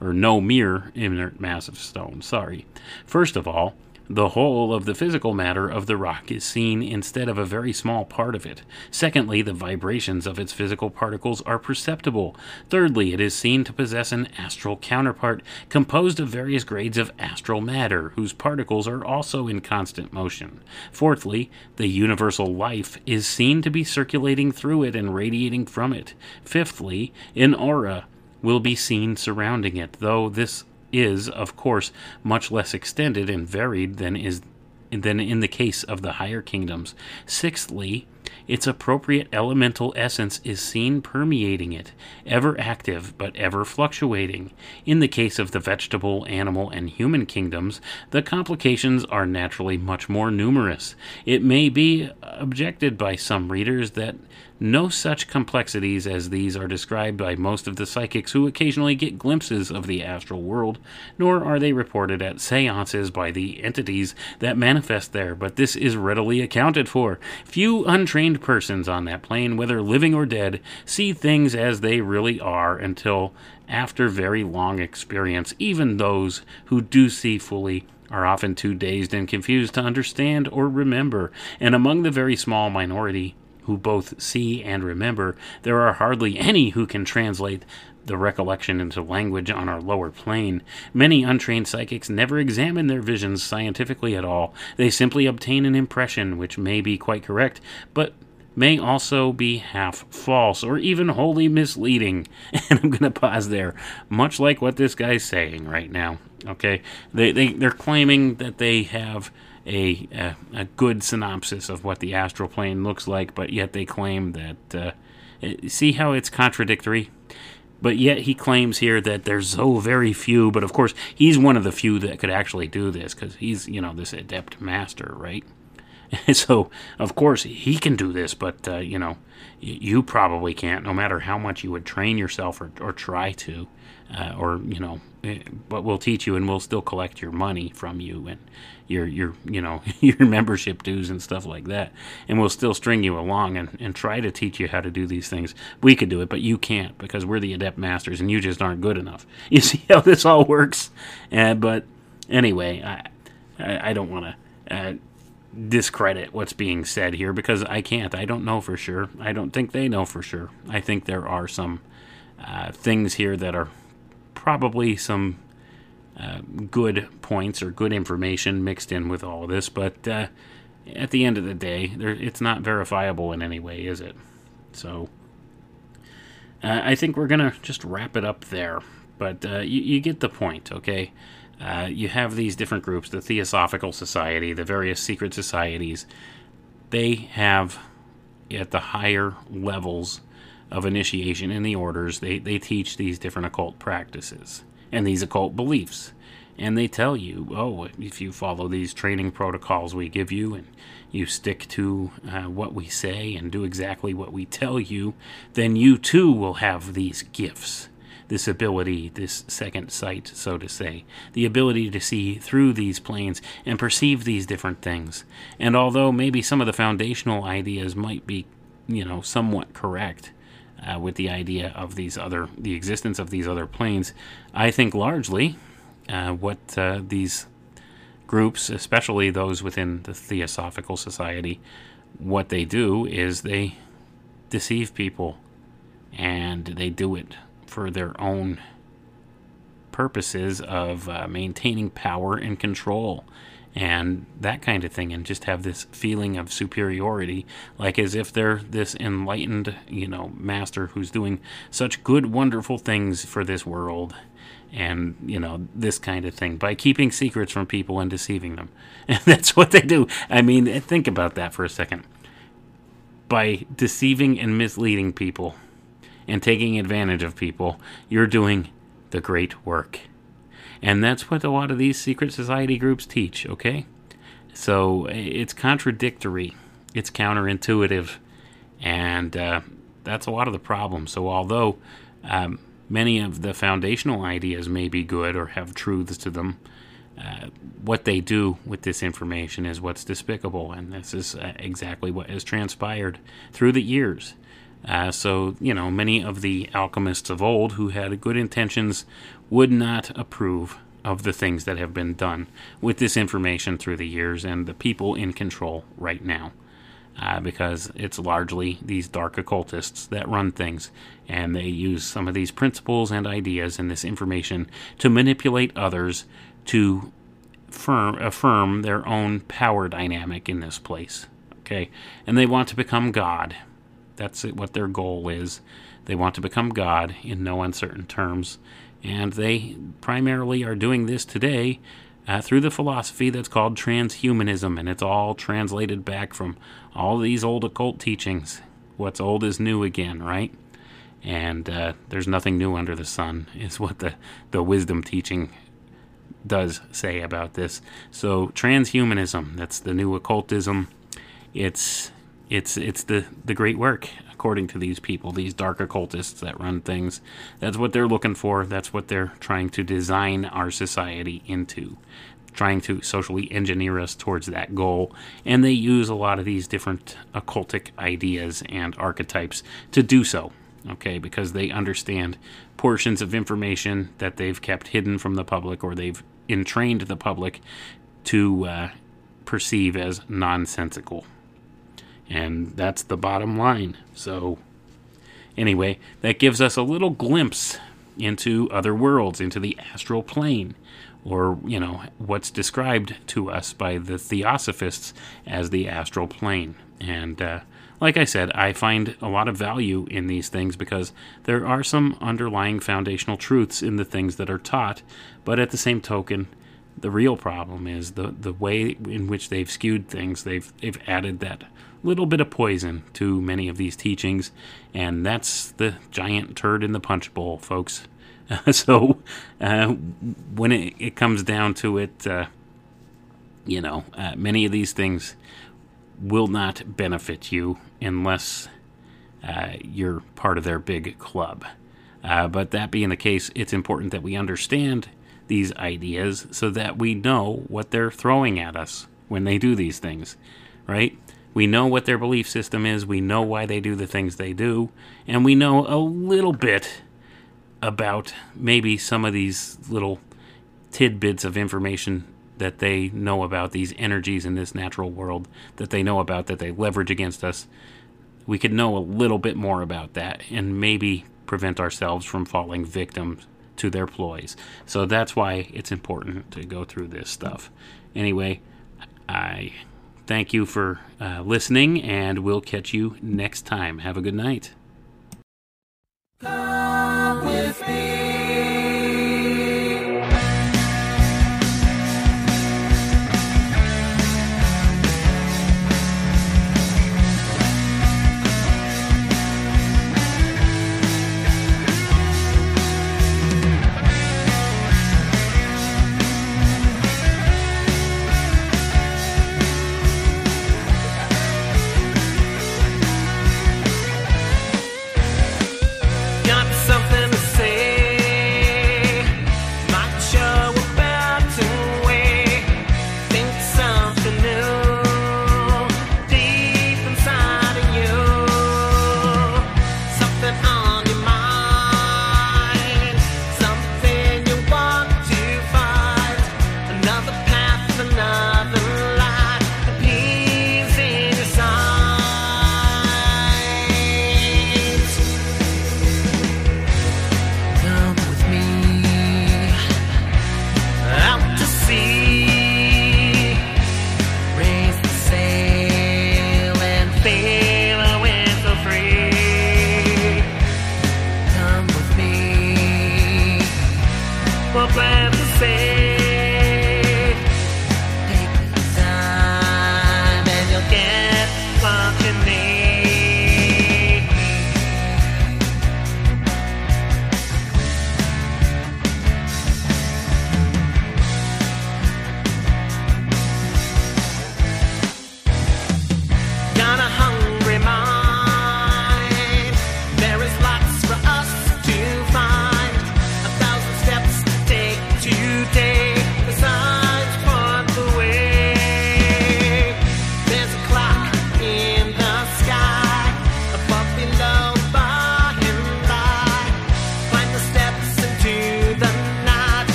Or no mere inert mass of stone, sorry. First of all, the whole of the physical matter of the rock is seen instead of a very small part of it. Secondly, the vibrations of its physical particles are perceptible. Thirdly, it is seen to possess an astral counterpart composed of various grades of astral matter, whose particles are also in constant motion. Fourthly, the universal life is seen to be circulating through it and radiating from it. Fifthly, an aura will be seen surrounding it, though this is, of course, much less extended and varied than is than in the case of the higher kingdoms. Sixthly, its appropriate elemental essence is seen permeating it, ever active but ever fluctuating. In the case of the vegetable, animal, and human kingdoms, the complications are naturally much more numerous. It may be objected by some readers that no such complexities as these are described by most of the psychics who occasionally get glimpses of the astral world, nor are they reported at seances by the entities that manifest there, but this is readily accounted for. Few untrained persons on that plane, whether living or dead, see things as they really are until after very long experience. Even those who do see fully are often too dazed and confused to understand or remember, and among the very small minority who both see and remember, there are hardly any who can translate the recollection into language on our lower plane. Many untrained psychics never examine their visions scientifically at all. They simply obtain an impression, which may be quite correct, but may also be half false or even wholly misleading. (laughs) And I'm going to pause there, much like what this guy's saying right now. Okay, they, they they're claiming that they have a, a a good synopsis of what the astral plane looks like, but yet they claim that. Uh, see how it's contradictory. But yet he claims here that there's so very few. But of course, he's one of the few that could actually do this because he's you know this adept master, right? (laughs) so of course he can do this, but uh, you know you probably can't, no matter how much you would train yourself or, or try to, uh, or you know. eh, But we'll teach you, and we'll still collect your money from you and your your you know (laughs) your membership dues and stuff like that, and we'll still string you along and, and try to teach you how to do these things. We could do it, but you can't because we're the adept masters, and you just aren't good enough. (laughs) You see how this all works? Uh, but anyway, I I, I don't want to. Uh, discredit what's being said here because I can't. I don't know for sure. I don't think they know for sure. I think there are some uh, things here that are probably some uh, good points or good information mixed in with all this, but uh, at the end of the day, there, it's not verifiable in any way, is it? So uh, I think we're going to just wrap it up there. But uh, you, you get the point, okay? Uh, you have these different groups the Theosophical Society, the various secret societies. They have, at the higher levels of initiation in the orders, they, they teach these different occult practices and these occult beliefs. And they tell you, oh, if you follow these training protocols we give you and you stick to uh, what we say and do exactly what we tell you, then you too will have these gifts this ability, this second sight, so to say, the ability to see through these planes and perceive these different things. And although maybe some of the foundational ideas might be, you know, somewhat correct, uh, with the idea of these other, the existence of these other planes, I think largely uh, what uh, these groups, especially those within the Theosophical Society, what they do is they deceive people and they do it for their own purposes of uh, maintaining power and control and that kind of thing and just have this feeling of superiority like as if they're this enlightened you know master who's doing such good wonderful things for this world and you know this kind of thing by keeping secrets from people and deceiving them. (laughs) And that's what they do. I mean think about that for a second. By deceiving and misleading people and taking advantage of people, you're doing the great work. And that's what a lot of these secret society groups teach, okay? So it's contradictory, it's counterintuitive, and uh, that's a lot of the problem. So, although um, many of the foundational ideas may be good or have truths to them, uh, what they do with this information is what's despicable, and this is uh, exactly what has transpired through the years. Uh, so, you know, many of the alchemists of old who had good intentions would not approve of the things that have been done with this information through the years and the people in control right now. Uh, because it's largely these dark occultists that run things, and they use some of these principles and ideas and this information to manipulate others to firm, affirm their own power dynamic in this place. Okay, and they want to become God, that's what their goal is. They want to become God in no uncertain terms. And they primarily are doing this today uh, through the philosophy that's called transhumanism. And it's all translated back from all these old occult teachings. What's old is new again, right? And uh, there's nothing new under the sun, (laughs) is what the, the wisdom teaching does say about this. So, transhumanism, that's the new occultism. It's it's it's the the great work according to these people these dark occultists that run things. That's what they're looking for. That's what they're trying to design our society into trying to socially engineer us towards that goal. And they use a lot of these different occultic ideas and archetypes to do so okay because they understand portions of information that they've kept hidden from the public or they've entrained the public to uh, perceive as nonsensical And that's the bottom line. So, anyway, that gives us a little glimpse into other worlds, into the astral plane, or, you know, what's described to us by the theosophists as the astral plane. And, uh, like I said, I find a lot of value in these things because there are some underlying foundational truths in the things that are taught, but at the same token, the real problem is the the way in which they've skewed things. They've they've added that little bit of poison to many of these teachings, and that's the giant turd in the punch bowl, folks. (laughs) so uh, when it, it comes down to it, uh, you know, uh, many of these things will not benefit you unless uh, you're part of their big club. Uh, but that being the case, it's important that we understand these ideas so that we know what they're throwing at us when they do these things, right? We know what their belief system is, we know why they do the things they do, and we know a little bit about maybe some of these little tidbits of information that they know about these energies in this natural world that they know about that they leverage against us. We could know a little bit more about that and maybe prevent ourselves from falling victim to their ploys. So that's why it's important to go through this stuff. Anyway, I thank you for uh, listening, and we'll catch you next time. Have a good night.